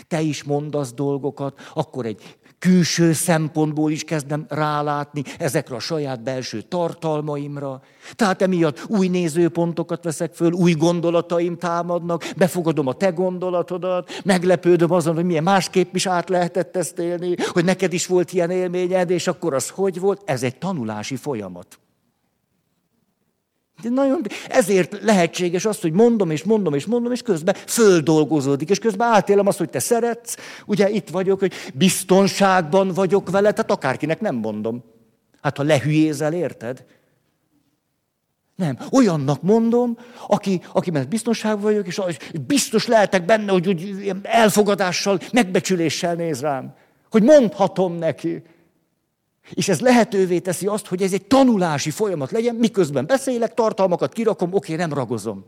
te is mondasz dolgokat, akkor egy külső szempontból is kezdem rálátni ezekre a saját belső tartalmaimra. Tehát emiatt új nézőpontokat veszek föl, új gondolataim támadnak, befogadom a te gondolatodat, meglepődöm azon, hogy milyen másképp is át lehetett ezt élni, hogy neked is volt ilyen élményed, és akkor az hogy volt? Ez egy tanulási folyamat. Nagyon, ezért lehetséges az, hogy mondom, és mondom, és mondom, és közben földolgozódik, és közben átélem azt, hogy te szeretsz, ugye itt vagyok, hogy biztonságban vagyok vele, tehát akárkinek nem mondom. Hát ha lehülyézel, érted? Nem. Olyannak mondom, aki, aki mert biztonságban vagyok, és biztos lehetek benne, hogy, hogy elfogadással, megbecsüléssel néz rám. Hogy mondhatom neki. És ez lehetővé teszi azt, hogy ez egy tanulási folyamat legyen, miközben beszélek, tartalmakat kirakom, oké, nem ragozom.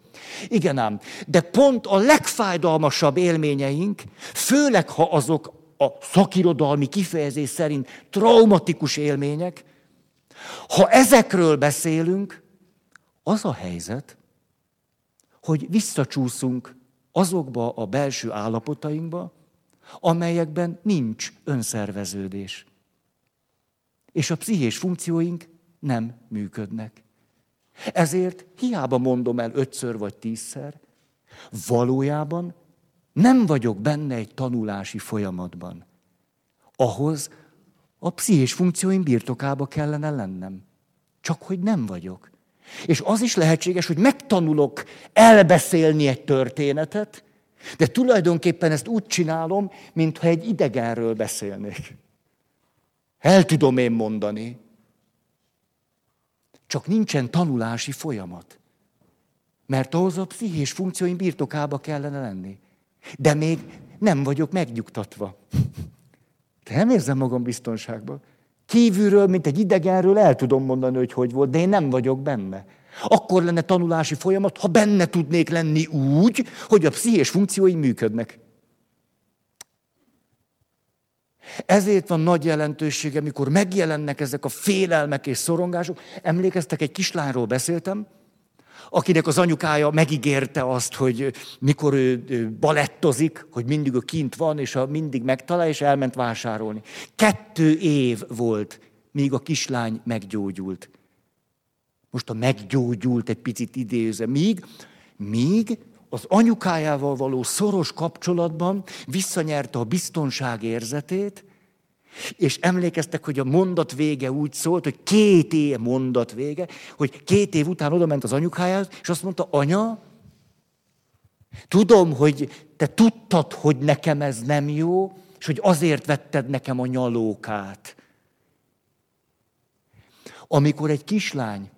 Igen ám, de pont a legfájdalmasabb élményeink, főleg ha azok a szakirodalmi kifejezés szerint traumatikus élmények, ha ezekről beszélünk, az a helyzet, hogy visszacsúszunk azokba a belső állapotainkba, amelyekben nincs önszerveződés és a pszichés funkcióink nem működnek. Ezért hiába mondom el ötször vagy tízszer, valójában nem vagyok benne egy tanulási folyamatban. Ahhoz a pszichés funkcióim birtokába kellene lennem. Csak hogy nem vagyok. És az is lehetséges, hogy megtanulok elbeszélni egy történetet, de tulajdonképpen ezt úgy csinálom, mintha egy idegenről beszélnék. El tudom én mondani. Csak nincsen tanulási folyamat. Mert ahhoz a pszichés funkcióim birtokába kellene lenni. De még nem vagyok megnyugtatva. De nem érzem magam biztonságban. Kívülről, mint egy idegenről el tudom mondani, hogy hogy volt, de én nem vagyok benne. Akkor lenne tanulási folyamat, ha benne tudnék lenni úgy, hogy a pszichés funkciói működnek. Ezért van nagy jelentősége, mikor megjelennek ezek a félelmek és szorongások. Emlékeztek, egy kislányról beszéltem, akinek az anyukája megígérte azt, hogy mikor ő balettozik, hogy mindig ő kint van, és a mindig megtalál, és elment vásárolni. Kettő év volt, míg a kislány meggyógyult. Most a meggyógyult egy picit idézem, míg, míg az anyukájával való szoros kapcsolatban visszanyerte a biztonság érzetét, és emlékeztek, hogy a mondat vége úgy szólt, hogy két év mondat vége, hogy két év után oda ment az anyukájához, és azt mondta, anya, tudom, hogy te tudtad, hogy nekem ez nem jó, és hogy azért vetted nekem a nyalókát. Amikor egy kislány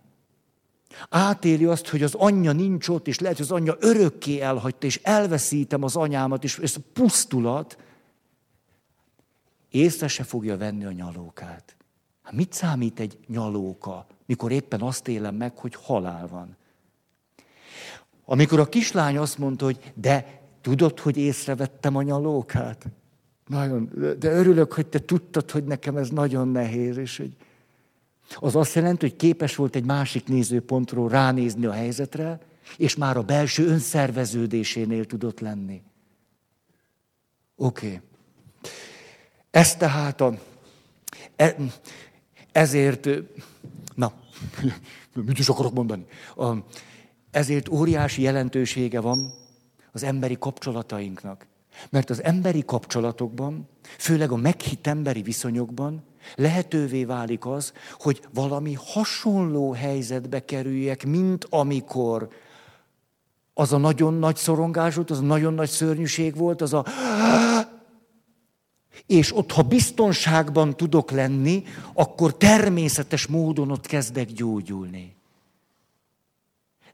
Átéli azt, hogy az anyja nincs ott, és lehet, hogy az anyja örökké elhagyta, és elveszítem az anyámat, és ez pusztulat, észre se fogja venni a nyalókát. Hát mit számít egy nyalóka, mikor éppen azt élem meg, hogy halál van? Amikor a kislány azt mondta, hogy de tudod, hogy észrevettem a nyalókát? Nagyon, de örülök, hogy te tudtad, hogy nekem ez nagyon nehéz, és hogy az azt jelenti, hogy képes volt egy másik nézőpontról ránézni a helyzetre, és már a belső önszerveződésénél tudott lenni. Oké. Okay. Ez tehát a... E, ezért... Na, mit is akarok mondani? A, ezért óriási jelentősége van az emberi kapcsolatainknak. Mert az emberi kapcsolatokban, főleg a meghitt emberi viszonyokban lehetővé válik az, hogy valami hasonló helyzetbe kerüljek, mint amikor az a nagyon nagy szorongás volt, az a nagyon nagy szörnyűség volt, az a... és ott, ha biztonságban tudok lenni, akkor természetes módon ott kezdek gyógyulni.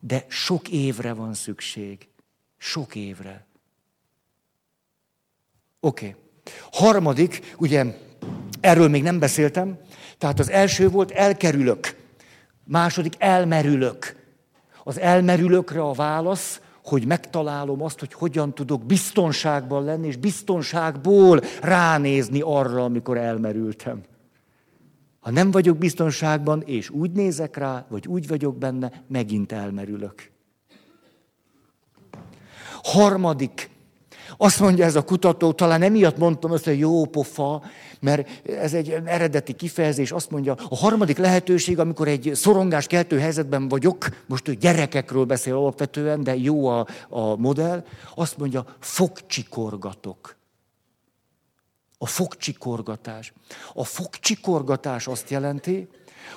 De sok évre van szükség. Sok évre. Oké. Okay. Harmadik, ugye erről még nem beszéltem, tehát az első volt elkerülök. Második elmerülök. Az elmerülökre a válasz, hogy megtalálom azt, hogy hogyan tudok biztonságban lenni, és biztonságból ránézni arra, amikor elmerültem. Ha nem vagyok biztonságban, és úgy nézek rá, vagy úgy vagyok benne, megint elmerülök. Harmadik, azt mondja ez a kutató, talán emiatt mondtam azt, hogy jó pofa, mert ez egy eredeti kifejezés, azt mondja, a harmadik lehetőség, amikor egy szorongás keltő helyzetben vagyok, most ő gyerekekről beszél alapvetően, de jó a, a modell, azt mondja, fogcsikorgatok. A fogcsikorgatás. A fogcsikorgatás azt jelenti,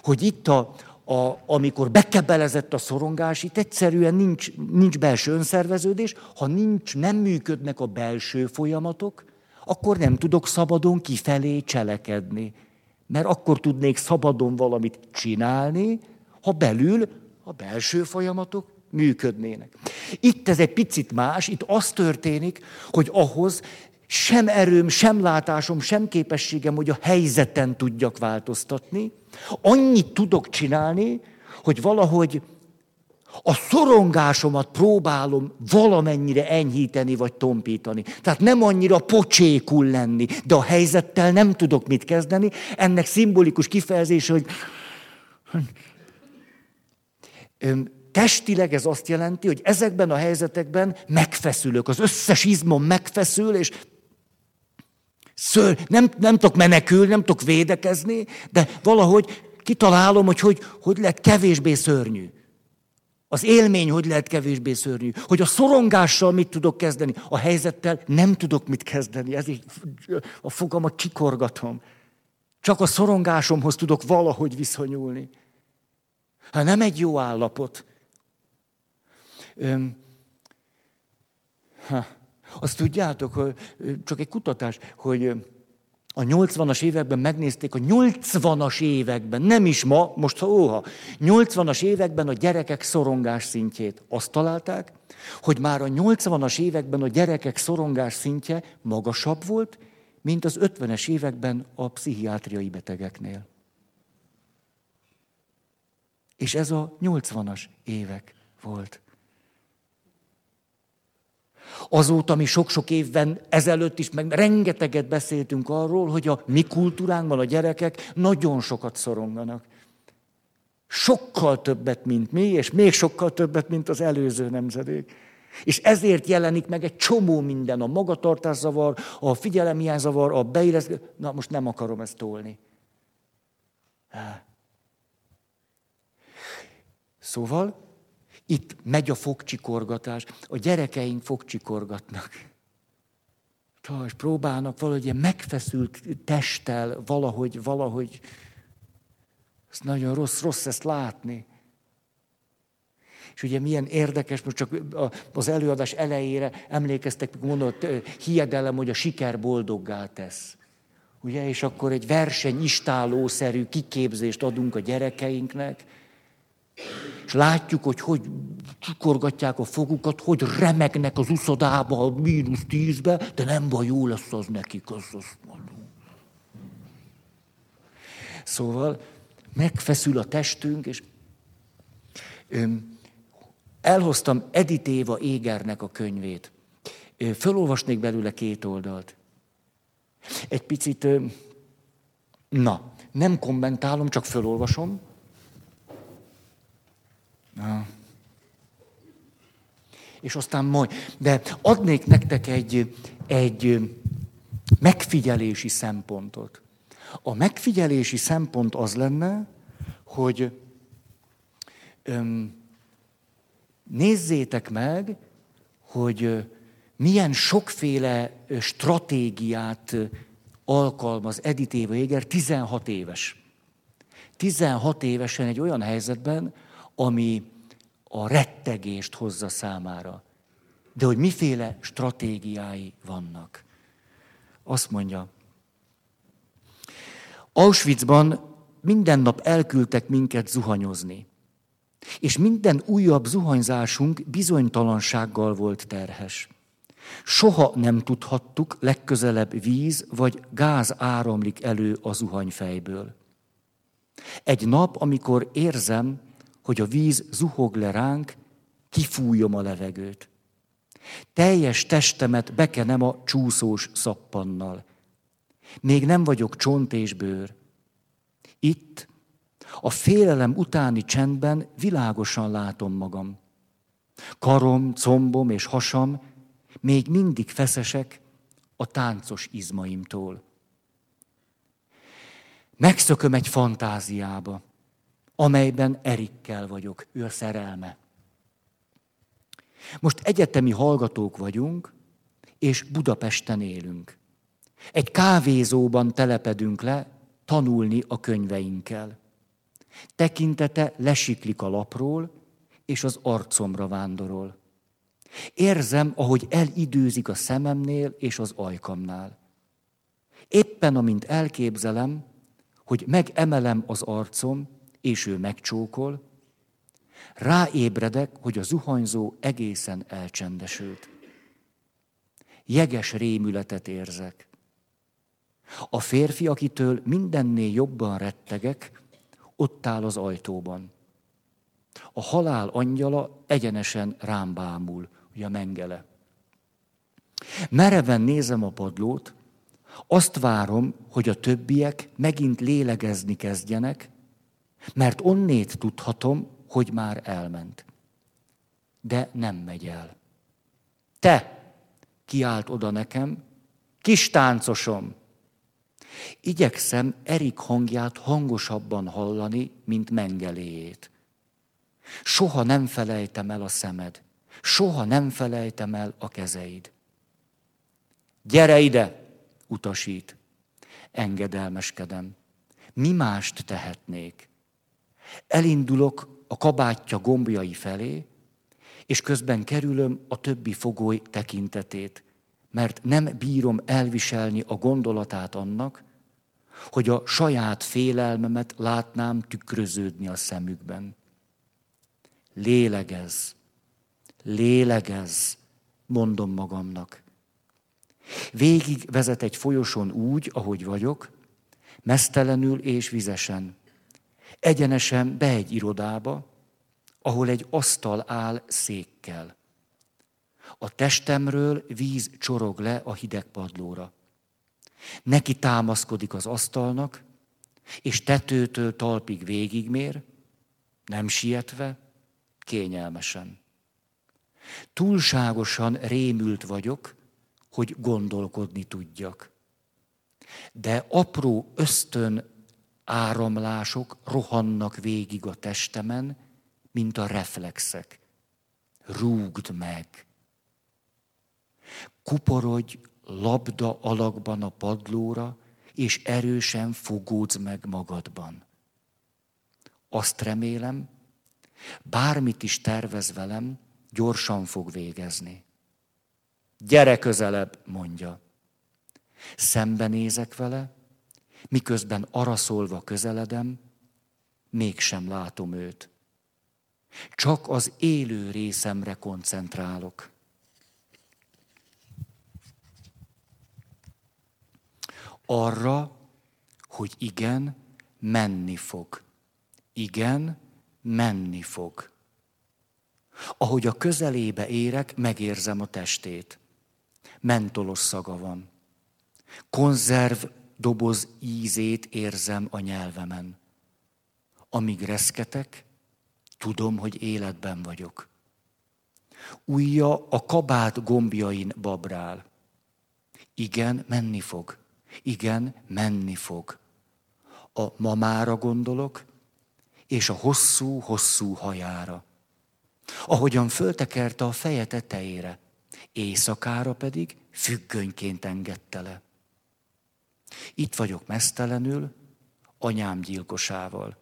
hogy itt a, a, amikor bekebelezett a szorongás, itt egyszerűen nincs, nincs belső önszerveződés, ha nincs, nem működnek a belső folyamatok, akkor nem tudok szabadon kifelé cselekedni. Mert akkor tudnék szabadon valamit csinálni, ha belül a belső folyamatok működnének. Itt ez egy picit más, itt az történik, hogy ahhoz sem erőm, sem látásom, sem képességem, hogy a helyzeten tudjak változtatni. Annyit tudok csinálni, hogy valahogy a szorongásomat próbálom valamennyire enyhíteni vagy tompítani. Tehát nem annyira pocsékul lenni, de a helyzettel nem tudok mit kezdeni. Ennek szimbolikus kifejezés, hogy testileg ez azt jelenti, hogy ezekben a helyzetekben megfeszülök. Az összes izmom megfeszül, és Ször, nem, nem tudok menekülni, nem tudok védekezni, de valahogy kitalálom, hogy, hogy hogy lehet kevésbé szörnyű. Az élmény hogy lehet kevésbé szörnyű. Hogy a szorongással mit tudok kezdeni. A helyzettel nem tudok mit kezdeni. Ez a fogamat csikorgatom. Csak a szorongásomhoz tudok valahogy viszonyulni. Hát nem egy jó állapot. Öm, ha. Azt tudjátok, hogy csak egy kutatás, hogy a 80-as években megnézték, a 80-as években, nem is ma, most ha óha, 80-as években a gyerekek szorongás szintjét. Azt találták, hogy már a 80-as években a gyerekek szorongás szintje magasabb volt, mint az 50-es években a pszichiátriai betegeknél. És ez a 80-as évek volt. Azóta mi sok-sok évben ezelőtt is, meg rengeteget beszéltünk arról, hogy a mi kultúránkban a gyerekek nagyon sokat szoronganak. Sokkal többet, mint mi, és még sokkal többet, mint az előző nemzedék. És ezért jelenik meg egy csomó minden, a magatartászavar, a figyelemhiányzavar, a beérezés. Na, most nem akarom ezt tolni. Szóval itt megy a fogcsikorgatás. A gyerekeink fogcsikorgatnak. És próbálnak valahogy ilyen megfeszült testtel valahogy, valahogy. Ez nagyon rossz, rossz ezt látni. És ugye milyen érdekes, most csak az előadás elejére emlékeztek, mondott, hiedelem, hogy a siker boldoggá tesz. Ugye, és akkor egy verseny istálószerű kiképzést adunk a gyerekeinknek, és látjuk, hogy hogy csukorgatják a fogukat, hogy remegnek az uszodába a mínusz tízbe, de nem baj, jó lesz az nekik, az, az mondom. Szóval megfeszül a testünk, és öm, elhoztam Edith Éva Égernek a könyvét. Fölolvasnék belőle két oldalt. Egy picit, öm, na, nem kommentálom, csak fölolvasom. Na. És aztán majd. De adnék nektek egy, egy megfigyelési szempontot. A megfigyelési szempont az lenne, hogy öm, nézzétek meg, hogy milyen sokféle stratégiát alkalmaz Edith Éva Éger, 16 éves. 16 évesen egy olyan helyzetben, ami a rettegést hozza számára. De hogy miféle stratégiái vannak. Azt mondja, Auschwitzban minden nap elküldtek minket zuhanyozni. És minden újabb zuhanyzásunk bizonytalansággal volt terhes. Soha nem tudhattuk, legközelebb víz vagy gáz áramlik elő a zuhanyfejből. Egy nap, amikor érzem, hogy a víz zuhog le ránk, kifújom a levegőt. Teljes testemet bekenem a csúszós szappannal. Még nem vagyok csont és bőr. Itt, a félelem utáni csendben világosan látom magam. Karom, combom és hasam még mindig feszesek a táncos izmaimtól. Megszököm egy fantáziába, amelyben Erikkel vagyok, ő a szerelme. Most egyetemi hallgatók vagyunk, és Budapesten élünk. Egy kávézóban telepedünk le, tanulni a könyveinkkel. Tekintete lesiklik a lapról, és az arcomra vándorol. Érzem, ahogy elidőzik a szememnél és az ajkamnál. Éppen amint elképzelem, hogy megemelem az arcom, és ő megcsókol, ráébredek, hogy a zuhanyzó egészen elcsendesült. Jeges rémületet érzek. A férfi, akitől mindennél jobban rettegek, ott áll az ajtóban. A halál angyala egyenesen rám bámul, ugye a mengele. Mereven nézem a padlót, azt várom, hogy a többiek megint lélegezni kezdjenek, mert onnét tudhatom, hogy már elment. De nem megy el. Te, kiált oda nekem, kis táncosom, Igyekszem Erik hangját hangosabban hallani, mint mengeléjét. Soha nem felejtem el a szemed, soha nem felejtem el a kezeid. Gyere ide, utasít. Engedelmeskedem. Mi mást tehetnék? Elindulok a kabátja gombjai felé, és közben kerülöm a többi fogoly tekintetét, mert nem bírom elviselni a gondolatát annak, hogy a saját félelmemet látnám tükröződni a szemükben. Lélegez, lélegez, mondom magamnak. Végig vezet egy folyoson úgy, ahogy vagyok, mesztelenül és vizesen. Egyenesen be egy irodába, ahol egy asztal áll székkel. A testemről víz csorog le a hideg padlóra. Neki támaszkodik az asztalnak, és tetőtől talpig végigmér, nem sietve, kényelmesen. Túlságosan rémült vagyok, hogy gondolkodni tudjak. De apró ösztön áramlások rohannak végig a testemen, mint a reflexek. Rúgd meg! Kuporodj labda alakban a padlóra, és erősen fogódz meg magadban. Azt remélem, bármit is tervez velem, gyorsan fog végezni. Gyere közelebb, mondja. Szembenézek vele, miközben araszolva közeledem, mégsem látom őt. Csak az élő részemre koncentrálok. arra, hogy igen, menni fog. Igen, menni fog. Ahogy a közelébe érek, megérzem a testét. Mentolos szaga van. Konzerv doboz ízét érzem a nyelvemen. Amíg reszketek, tudom, hogy életben vagyok. Újja a kabát gombjain babrál. Igen, menni fog. Igen, menni fog. A mamára gondolok, és a hosszú-hosszú hajára. Ahogyan föltekerte a feje tetejére, éjszakára pedig függönyként engedte le. Itt vagyok mesztelenül, anyám gyilkosával,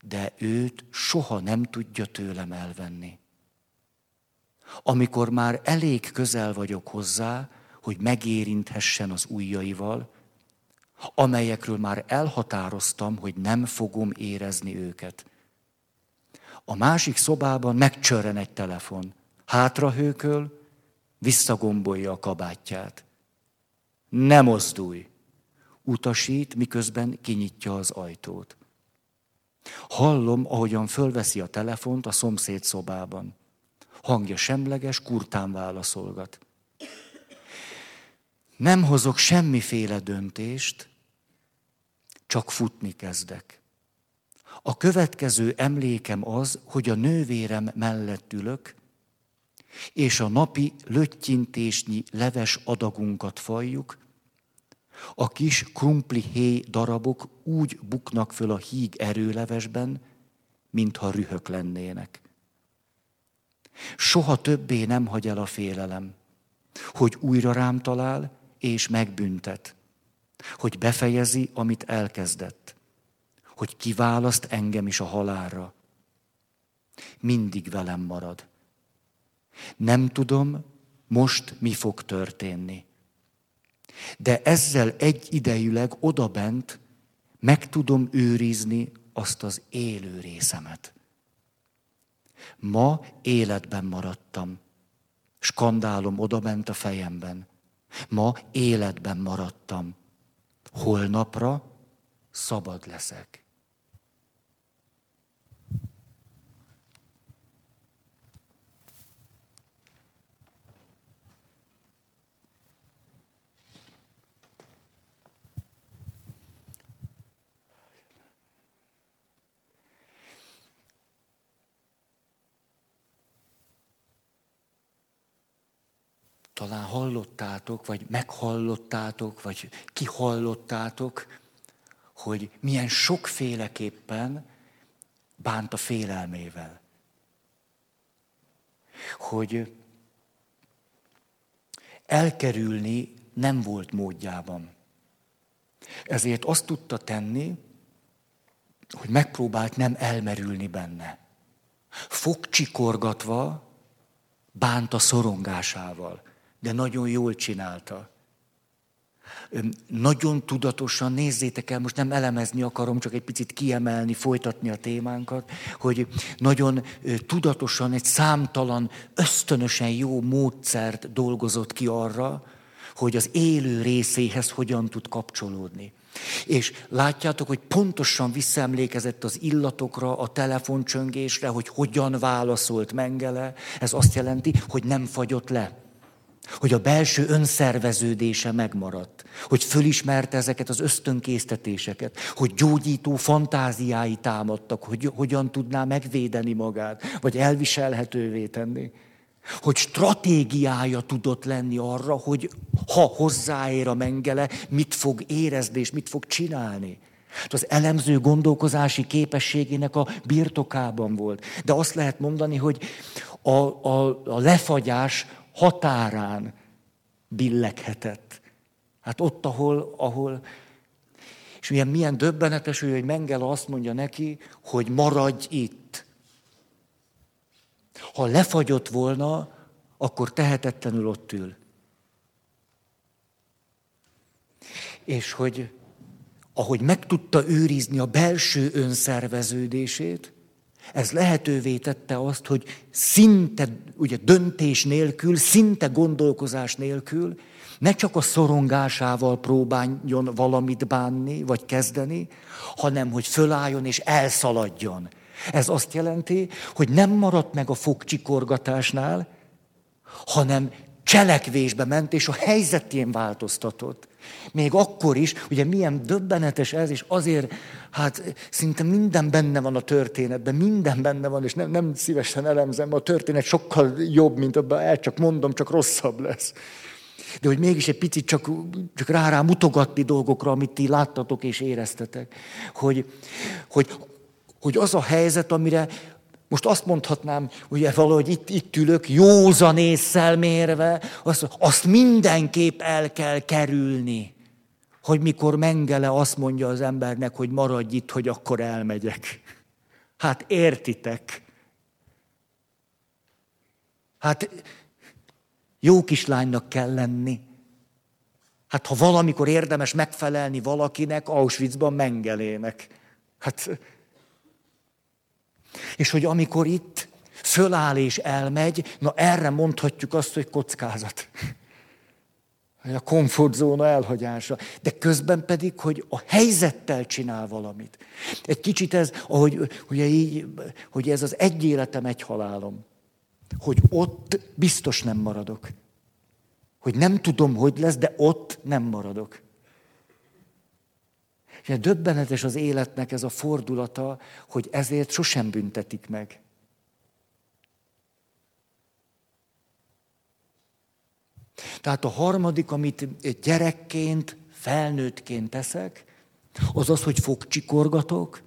de őt soha nem tudja tőlem elvenni. Amikor már elég közel vagyok hozzá, hogy megérinthessen az ujjaival, amelyekről már elhatároztam, hogy nem fogom érezni őket. A másik szobában megcsörren egy telefon. Hátrahőköl, visszagombolja a kabátját. Nem mozdulj! Utasít, miközben kinyitja az ajtót. Hallom, ahogyan fölveszi a telefont a szomszéd szobában. Hangja semleges, kurtán válaszolgat. Nem hozok semmiféle döntést, csak futni kezdek. A következő emlékem az, hogy a nővérem mellett ülök, és a napi löttyintésnyi leves adagunkat fajjuk, a kis krumpli héj darabok úgy buknak föl a híg erőlevesben, mintha rühök lennének. Soha többé nem hagy el a félelem, hogy újra rám talál és megbüntet, hogy befejezi, amit elkezdett, hogy kiválaszt engem is a halálra. Mindig velem marad. Nem tudom, most mi fog történni. De ezzel egy idejűleg odabent meg tudom őrizni azt az élő részemet. Ma életben maradtam. Skandálom odabent a fejemben. Ma életben maradtam. Holnapra szabad leszek. Talán hallottátok, vagy meghallottátok, vagy kihallottátok, hogy milyen sokféleképpen bánt a félelmével. Hogy elkerülni nem volt módjában. Ezért azt tudta tenni, hogy megpróbált nem elmerülni benne. Fogcsikorgatva bánt a szorongásával de nagyon jól csinálta. Nagyon tudatosan, nézzétek el, most nem elemezni akarom, csak egy picit kiemelni, folytatni a témánkat, hogy nagyon tudatosan egy számtalan, ösztönösen jó módszert dolgozott ki arra, hogy az élő részéhez hogyan tud kapcsolódni. És látjátok, hogy pontosan visszaemlékezett az illatokra, a telefoncsöngésre, hogy hogyan válaszolt Mengele. Ez azt jelenti, hogy nem fagyott le hogy a belső önszerveződése megmaradt, hogy fölismerte ezeket az ösztönkésztetéseket, hogy gyógyító fantáziái támadtak, hogy hogyan tudná megvédeni magát, vagy elviselhetővé tenni. Hogy stratégiája tudott lenni arra, hogy ha hozzáér a mengele, mit fog érezni és mit fog csinálni. Az elemző gondolkozási képességének a birtokában volt. De azt lehet mondani, hogy a, a, a lefagyás határán billeghetett. Hát ott, ahol, ahol és milyen, milyen döbbenetes, hogy Mengele azt mondja neki, hogy maradj itt. Ha lefagyott volna, akkor tehetetlenül ott ül. És hogy ahogy meg tudta őrizni a belső önszerveződését, ez lehetővé tette azt, hogy szinte ugye, döntés nélkül, szinte gondolkozás nélkül, ne csak a szorongásával próbáljon valamit bánni, vagy kezdeni, hanem hogy fölálljon és elszaladjon. Ez azt jelenti, hogy nem maradt meg a fogcsikorgatásnál, hanem cselekvésbe ment, és a helyzetén változtatott. Még akkor is, ugye milyen döbbenetes ez, és azért, hát szinte minden benne van a történetben, minden benne van, és nem, nem szívesen elemzem, a történet sokkal jobb, mint abban, el csak mondom, csak rosszabb lesz. De hogy mégis egy picit csak, csak rá-rá mutogatni dolgokra, amit ti láttatok és éreztetek. Hogy, hogy, hogy az a helyzet, amire most azt mondhatnám, ugye valahogy itt, itt ülök, józan észszel mérve, azt, azt mindenképp el kell kerülni. Hogy mikor Mengele azt mondja az embernek, hogy maradj itt, hogy akkor elmegyek. Hát értitek. Hát jó kislánynak kell lenni. Hát ha valamikor érdemes megfelelni valakinek, Auschwitzban mengelének. Hát, és hogy amikor itt föláll és elmegy, na erre mondhatjuk azt, hogy kockázat. A komfortzóna elhagyása. De közben pedig, hogy a helyzettel csinál valamit. Egy kicsit ez, ahogy, ugye így, hogy ez az egy életem, egy halálom. Hogy ott biztos nem maradok. Hogy nem tudom, hogy lesz, de ott nem maradok. És döbbenetes az életnek ez a fordulata, hogy ezért sosem büntetik meg. Tehát a harmadik, amit gyerekként, felnőttként teszek, az az, hogy fogcsikorgatok,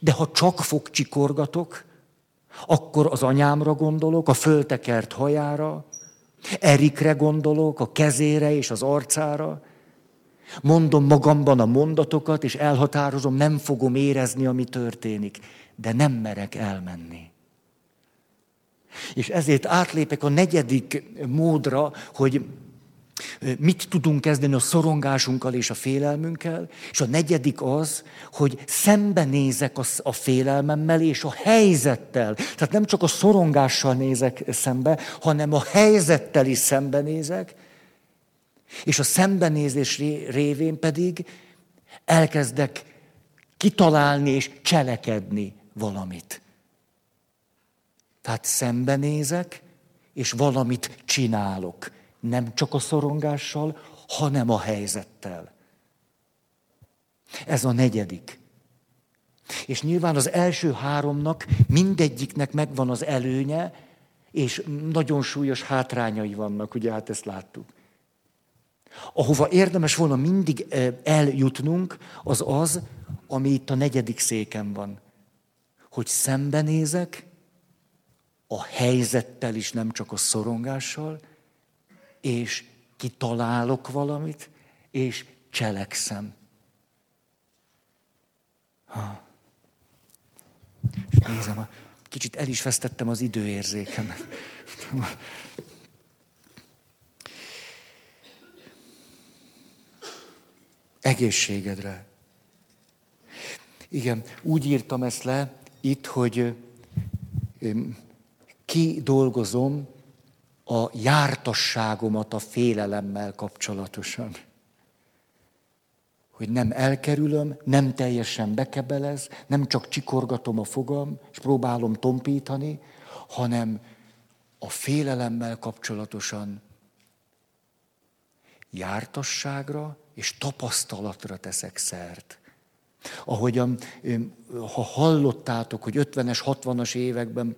de ha csak fogcsikorgatok, akkor az anyámra gondolok, a föltekert hajára, Erikre gondolok, a kezére és az arcára. Mondom magamban a mondatokat, és elhatározom, nem fogom érezni, ami történik, de nem merek elmenni. És ezért átlépek a negyedik módra, hogy mit tudunk kezdeni a szorongásunkkal és a félelmünkkel, és a negyedik az, hogy szembenézek a félelmemmel és a helyzettel. Tehát nem csak a szorongással nézek szembe, hanem a helyzettel is szembenézek, és a szembenézés révén pedig elkezdek kitalálni és cselekedni valamit. Tehát szembenézek, és valamit csinálok. Nem csak a szorongással, hanem a helyzettel. Ez a negyedik. És nyilván az első háromnak mindegyiknek megvan az előnye, és nagyon súlyos hátrányai vannak, ugye hát ezt láttuk. Ahova érdemes volna mindig eh, eljutnunk, az az, ami itt a negyedik széken van. Hogy szembenézek, a helyzettel is, nem csak a szorongással, és kitalálok valamit, és cselekszem. Ha. És nézem, kicsit el is vesztettem az időérzékemet. Egészségedre. Igen, úgy írtam ezt le itt, hogy kidolgozom a jártasságomat a félelemmel kapcsolatosan. Hogy nem elkerülöm, nem teljesen bekebelez, nem csak csikorgatom a fogam, és próbálom tompítani, hanem a félelemmel kapcsolatosan jártasságra és tapasztalatra teszek szert. Ahogyan, ha hallottátok, hogy 50-es, 60-as években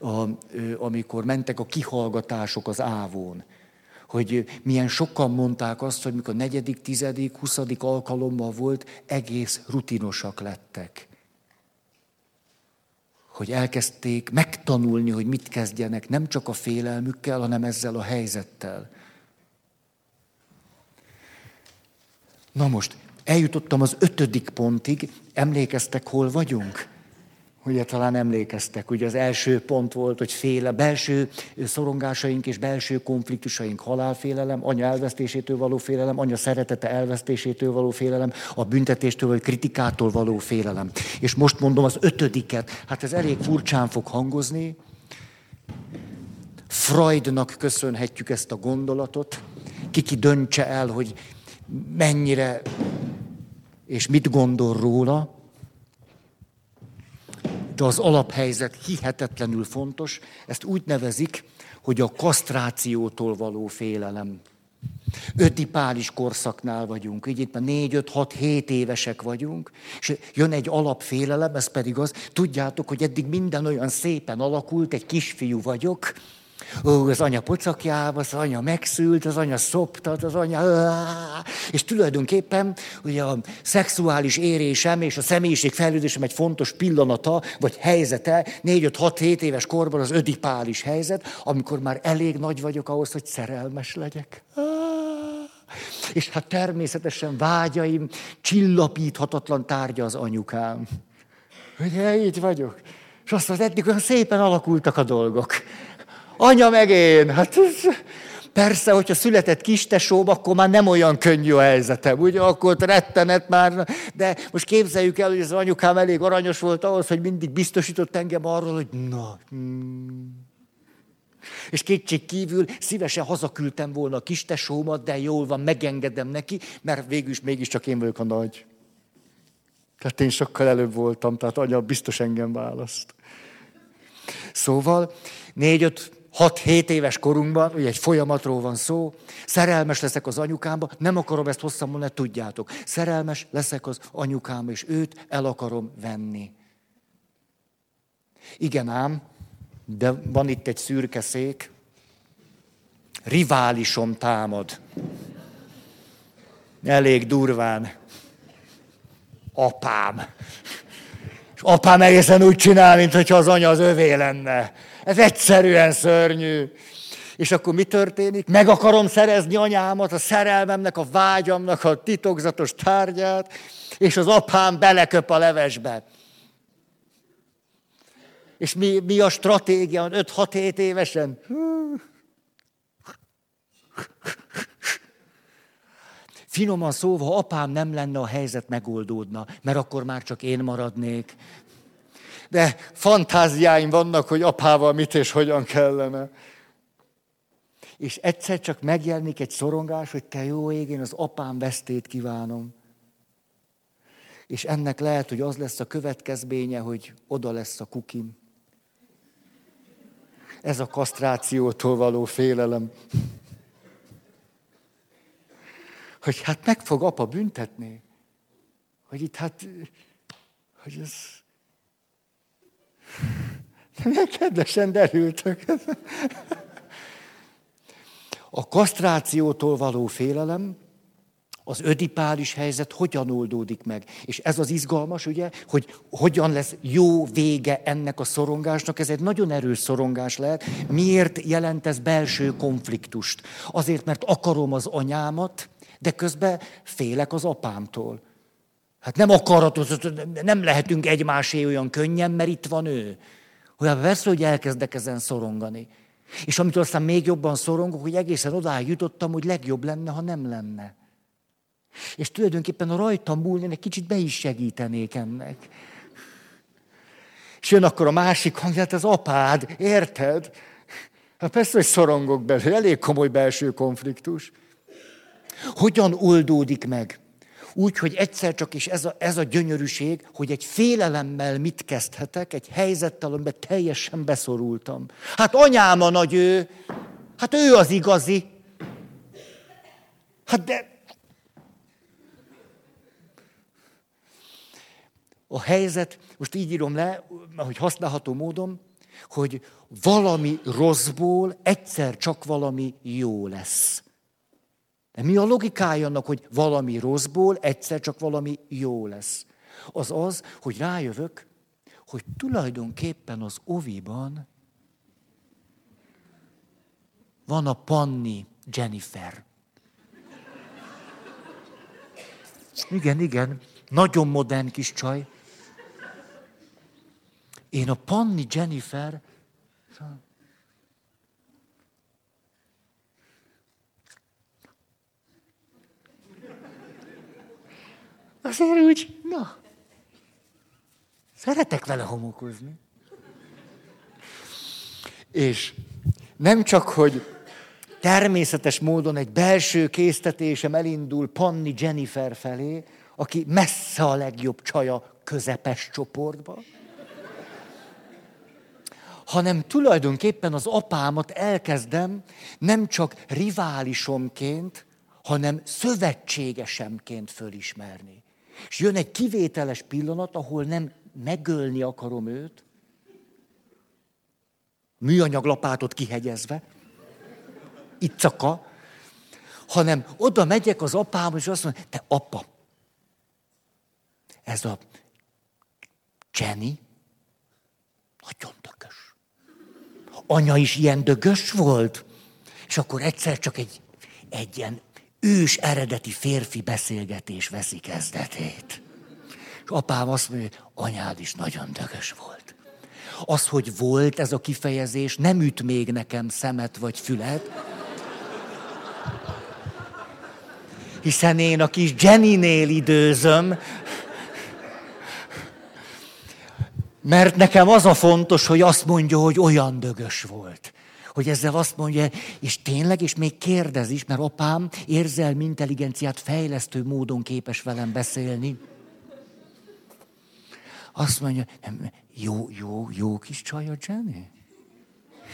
a, amikor mentek a kihallgatások az ávón, hogy milyen sokan mondták azt, hogy mikor negyedik, tizedik, huszadik alkalommal volt, egész rutinosak lettek. Hogy elkezdték megtanulni, hogy mit kezdjenek, nem csak a félelmükkel, hanem ezzel a helyzettel. Na most, eljutottam az ötödik pontig, emlékeztek, hol vagyunk? Ugye talán emlékeztek, ugye az első pont volt, hogy féle, belső szorongásaink és belső konfliktusaink, halálfélelem, anya elvesztésétől való félelem, anya szeretete elvesztésétől való félelem, a büntetéstől vagy kritikától való félelem. És most mondom az ötödiket, hát ez elég furcsán fog hangozni. Freudnak köszönhetjük ezt a gondolatot, kiki döntse el, hogy mennyire és mit gondol róla, de az alaphelyzet hihetetlenül fontos. Ezt úgy nevezik, hogy a kasztrációtól való félelem. Ötipális korszaknál vagyunk, így itt már négy, öt, hat, hét évesek vagyunk, és jön egy alapfélelem, ez pedig az, tudjátok, hogy eddig minden olyan szépen alakult, egy kisfiú vagyok, Ó, az anya pocakjába, az anya megszült, az anya szoptat, az anya... És tulajdonképpen ugye a szexuális érésem és a személyiség fejlődésem egy fontos pillanata, vagy helyzete, 4-5-6-7 éves korban az ödipális helyzet, amikor már elég nagy vagyok ahhoz, hogy szerelmes legyek. És hát természetesen vágyaim csillapíthatatlan tárgya az anyukám. Ugye, így vagyok. És azt mondja, eddig olyan szépen alakultak a dolgok. Anya meg én, hát Persze, hogyha született kistesóm, akkor már nem olyan könnyű a helyzetem, ugye? Akkor rettenet már, de most képzeljük el, hogy az anyukám elég aranyos volt ahhoz, hogy mindig biztosított engem arról, hogy na, hmm. És kétség kívül szívesen hazaküldtem volna a kistesómat, de jól van, megengedem neki, mert végül is mégiscsak én vagyok a nagy. Tehát én sokkal előbb voltam, tehát anya biztos engem választ. Szóval négy-öt, hat-hét éves korunkban, ugye egy folyamatról van szó, szerelmes leszek az anyukámba, nem akarom ezt hosszan mondani, tudjátok. Szerelmes leszek az anyukámba, és őt el akarom venni. Igen ám, de van itt egy szürke szék, riválisom támad. Elég durván. Apám. És apám egészen úgy csinál, mintha az anya az övé lenne. Ez egyszerűen szörnyű. És akkor mi történik? Meg akarom szerezni anyámat, a szerelmemnek, a vágyamnak a titokzatos tárgyát, és az apám beleköp a levesbe. És mi, mi a stratégia 5-6-7 évesen? Finoman szóval, ha apám nem lenne, a helyzet megoldódna, mert akkor már csak én maradnék. De fantáziáim vannak, hogy apával mit és hogyan kellene. És egyszer csak megjelenik egy szorongás, hogy te jó ég, én az apám vesztét kívánom. És ennek lehet, hogy az lesz a következménye, hogy oda lesz a kukim. Ez a kasztrációtól való félelem. Hogy hát meg fog apa büntetni. Hogy itt hát, hogy ez... Nem kedvesen derültök. A kasztrációtól való félelem az ödipális helyzet hogyan oldódik meg. És ez az izgalmas, ugye, hogy hogyan lesz jó vége ennek a szorongásnak. Ez egy nagyon erős szorongás lehet. Miért jelent ez belső konfliktust? Azért, mert akarom az anyámat, de közben félek az apámtól. Hát nem akaratos, nem lehetünk egymásé olyan könnyen, mert itt van ő. Olyan persze, hogy elkezdek ezen szorongani. És amitől aztán még jobban szorongok, hogy egészen odáig jutottam, hogy legjobb lenne, ha nem lenne. És tulajdonképpen a rajtam múlni, egy kicsit be is segítenék ennek. És jön akkor a másik hang, hát az apád, érted? Hát persze, hogy szorongok belőle, elég komoly belső konfliktus. Hogyan oldódik meg? Úgy, hogy egyszer csak is ez a, ez a gyönyörűség, hogy egy félelemmel mit kezdhetek, egy helyzettel, amiben teljesen beszorultam. Hát anyám a nagy ő, hát ő az igazi. Hát de a helyzet, most így írom le, hogy használható módon, hogy valami rosszból egyszer csak valami jó lesz. De mi a logikája annak, hogy valami rosszból egyszer csak valami jó lesz? Az az, hogy rájövök, hogy tulajdonképpen az oviban van a Panni Jennifer. Igen, igen, nagyon modern kis csaj. Én a Panni Jennifer, azért úgy, na, szeretek vele homokozni. És nem csak, hogy természetes módon egy belső késztetésem elindul Panni Jennifer felé, aki messze a legjobb csaja közepes csoportban, hanem tulajdonképpen az apámat elkezdem nem csak riválisomként, hanem szövetségesemként fölismerni. És jön egy kivételes pillanat, ahol nem megölni akarom őt, műanyag lapátot kihegyezve, iccaka, hanem oda megyek az apám, és azt mondom, te apa, ez a Jenny nagyon dögös. Anya is ilyen dögös volt. És akkor egyszer csak egy, egy ilyen ős eredeti férfi beszélgetés veszi kezdetét. És apám azt mondja, hogy anyád is nagyon dögös volt. Az, hogy volt ez a kifejezés, nem üt még nekem szemet vagy fület, hiszen én a kis Jenny-nél időzöm, mert nekem az a fontos, hogy azt mondja, hogy olyan dögös volt. Hogy ezzel azt mondja, és tényleg, és még kérdez is, mert apám érzelmi intelligenciát fejlesztő módon képes velem beszélni. Azt mondja, jó, jó, jó kis csaj a Jenny?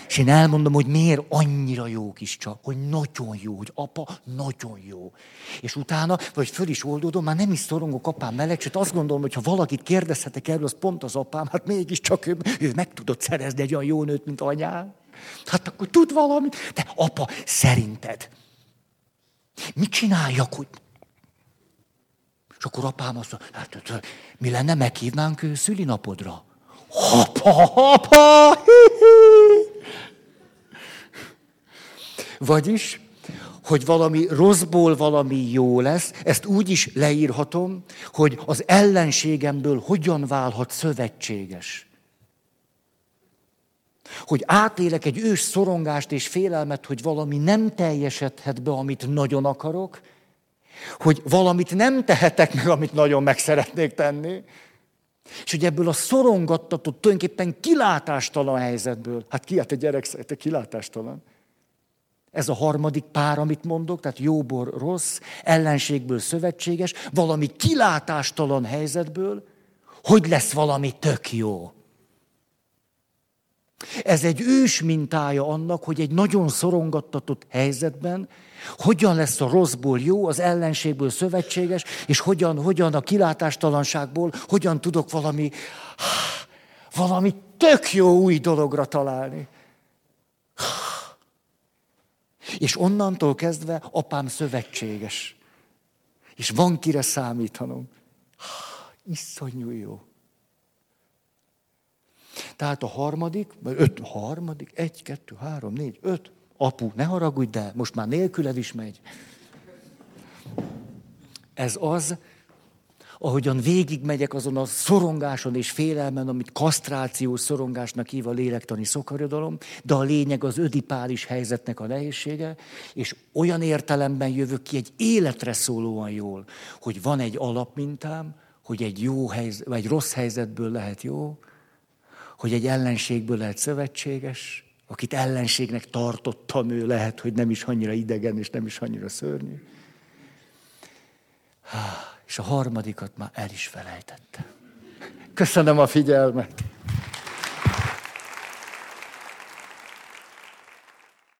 És én elmondom, hogy miért annyira jó kis csak, hogy nagyon jó, hogy apa nagyon jó. És utána, vagy föl is oldódom, már nem is szorongok apám meleg, csak azt gondolom, hogy ha valakit kérdezhetek erről, az pont az apám, hát mégiscsak ő, ő meg tudott szerezni egy olyan jó nőt, mint anyám. Hát akkor tud valamit. De apa, szerinted mit csináljak, hogy... És akkor apám azt mondja, hát mi lenne, meghívnánk szülinapodra? Apa, apa. Vagyis, hogy valami rosszból valami jó lesz, ezt úgy is leírhatom, hogy az ellenségemből hogyan válhat szövetséges. Hogy átélek egy ős szorongást és félelmet, hogy valami nem teljesedhet be, amit nagyon akarok, hogy valamit nem tehetek meg, amit nagyon meg szeretnék tenni, és hogy ebből a szorongattatott, tulajdonképpen kilátástalan helyzetből, hát ki, hát a gyerek szerte kilátástalan, ez a harmadik pár, amit mondok, tehát jóbor rossz, ellenségből szövetséges, valami kilátástalan helyzetből, hogy lesz valami tök jó. Ez egy ős mintája annak, hogy egy nagyon szorongattatott helyzetben hogyan lesz a rosszból jó, az ellenségből szövetséges, és hogyan, hogyan a kilátástalanságból, hogyan tudok valami, valami tök jó új dologra találni. És onnantól kezdve apám szövetséges. És van kire számítanom. Iszonyú jó. Tehát a harmadik, vagy öt, harmadik, egy, kettő, három, négy, öt, apu, ne haragudj, de most már nélküled is megy. Ez az, ahogyan végigmegyek azon a szorongáson és félelmen, amit kasztrációs szorongásnak hív a lélektani szokarodalom, de a lényeg az ödipális helyzetnek a nehézsége, és olyan értelemben jövök ki egy életre szólóan jól, hogy van egy alapmintám, hogy egy jó helyzet, vagy rossz helyzetből lehet jó, hogy egy ellenségből lehet szövetséges, akit ellenségnek tartottam, ő lehet, hogy nem is annyira idegen, és nem is annyira szörnyű. És a harmadikat már el is felejtette. Köszönöm a figyelmet!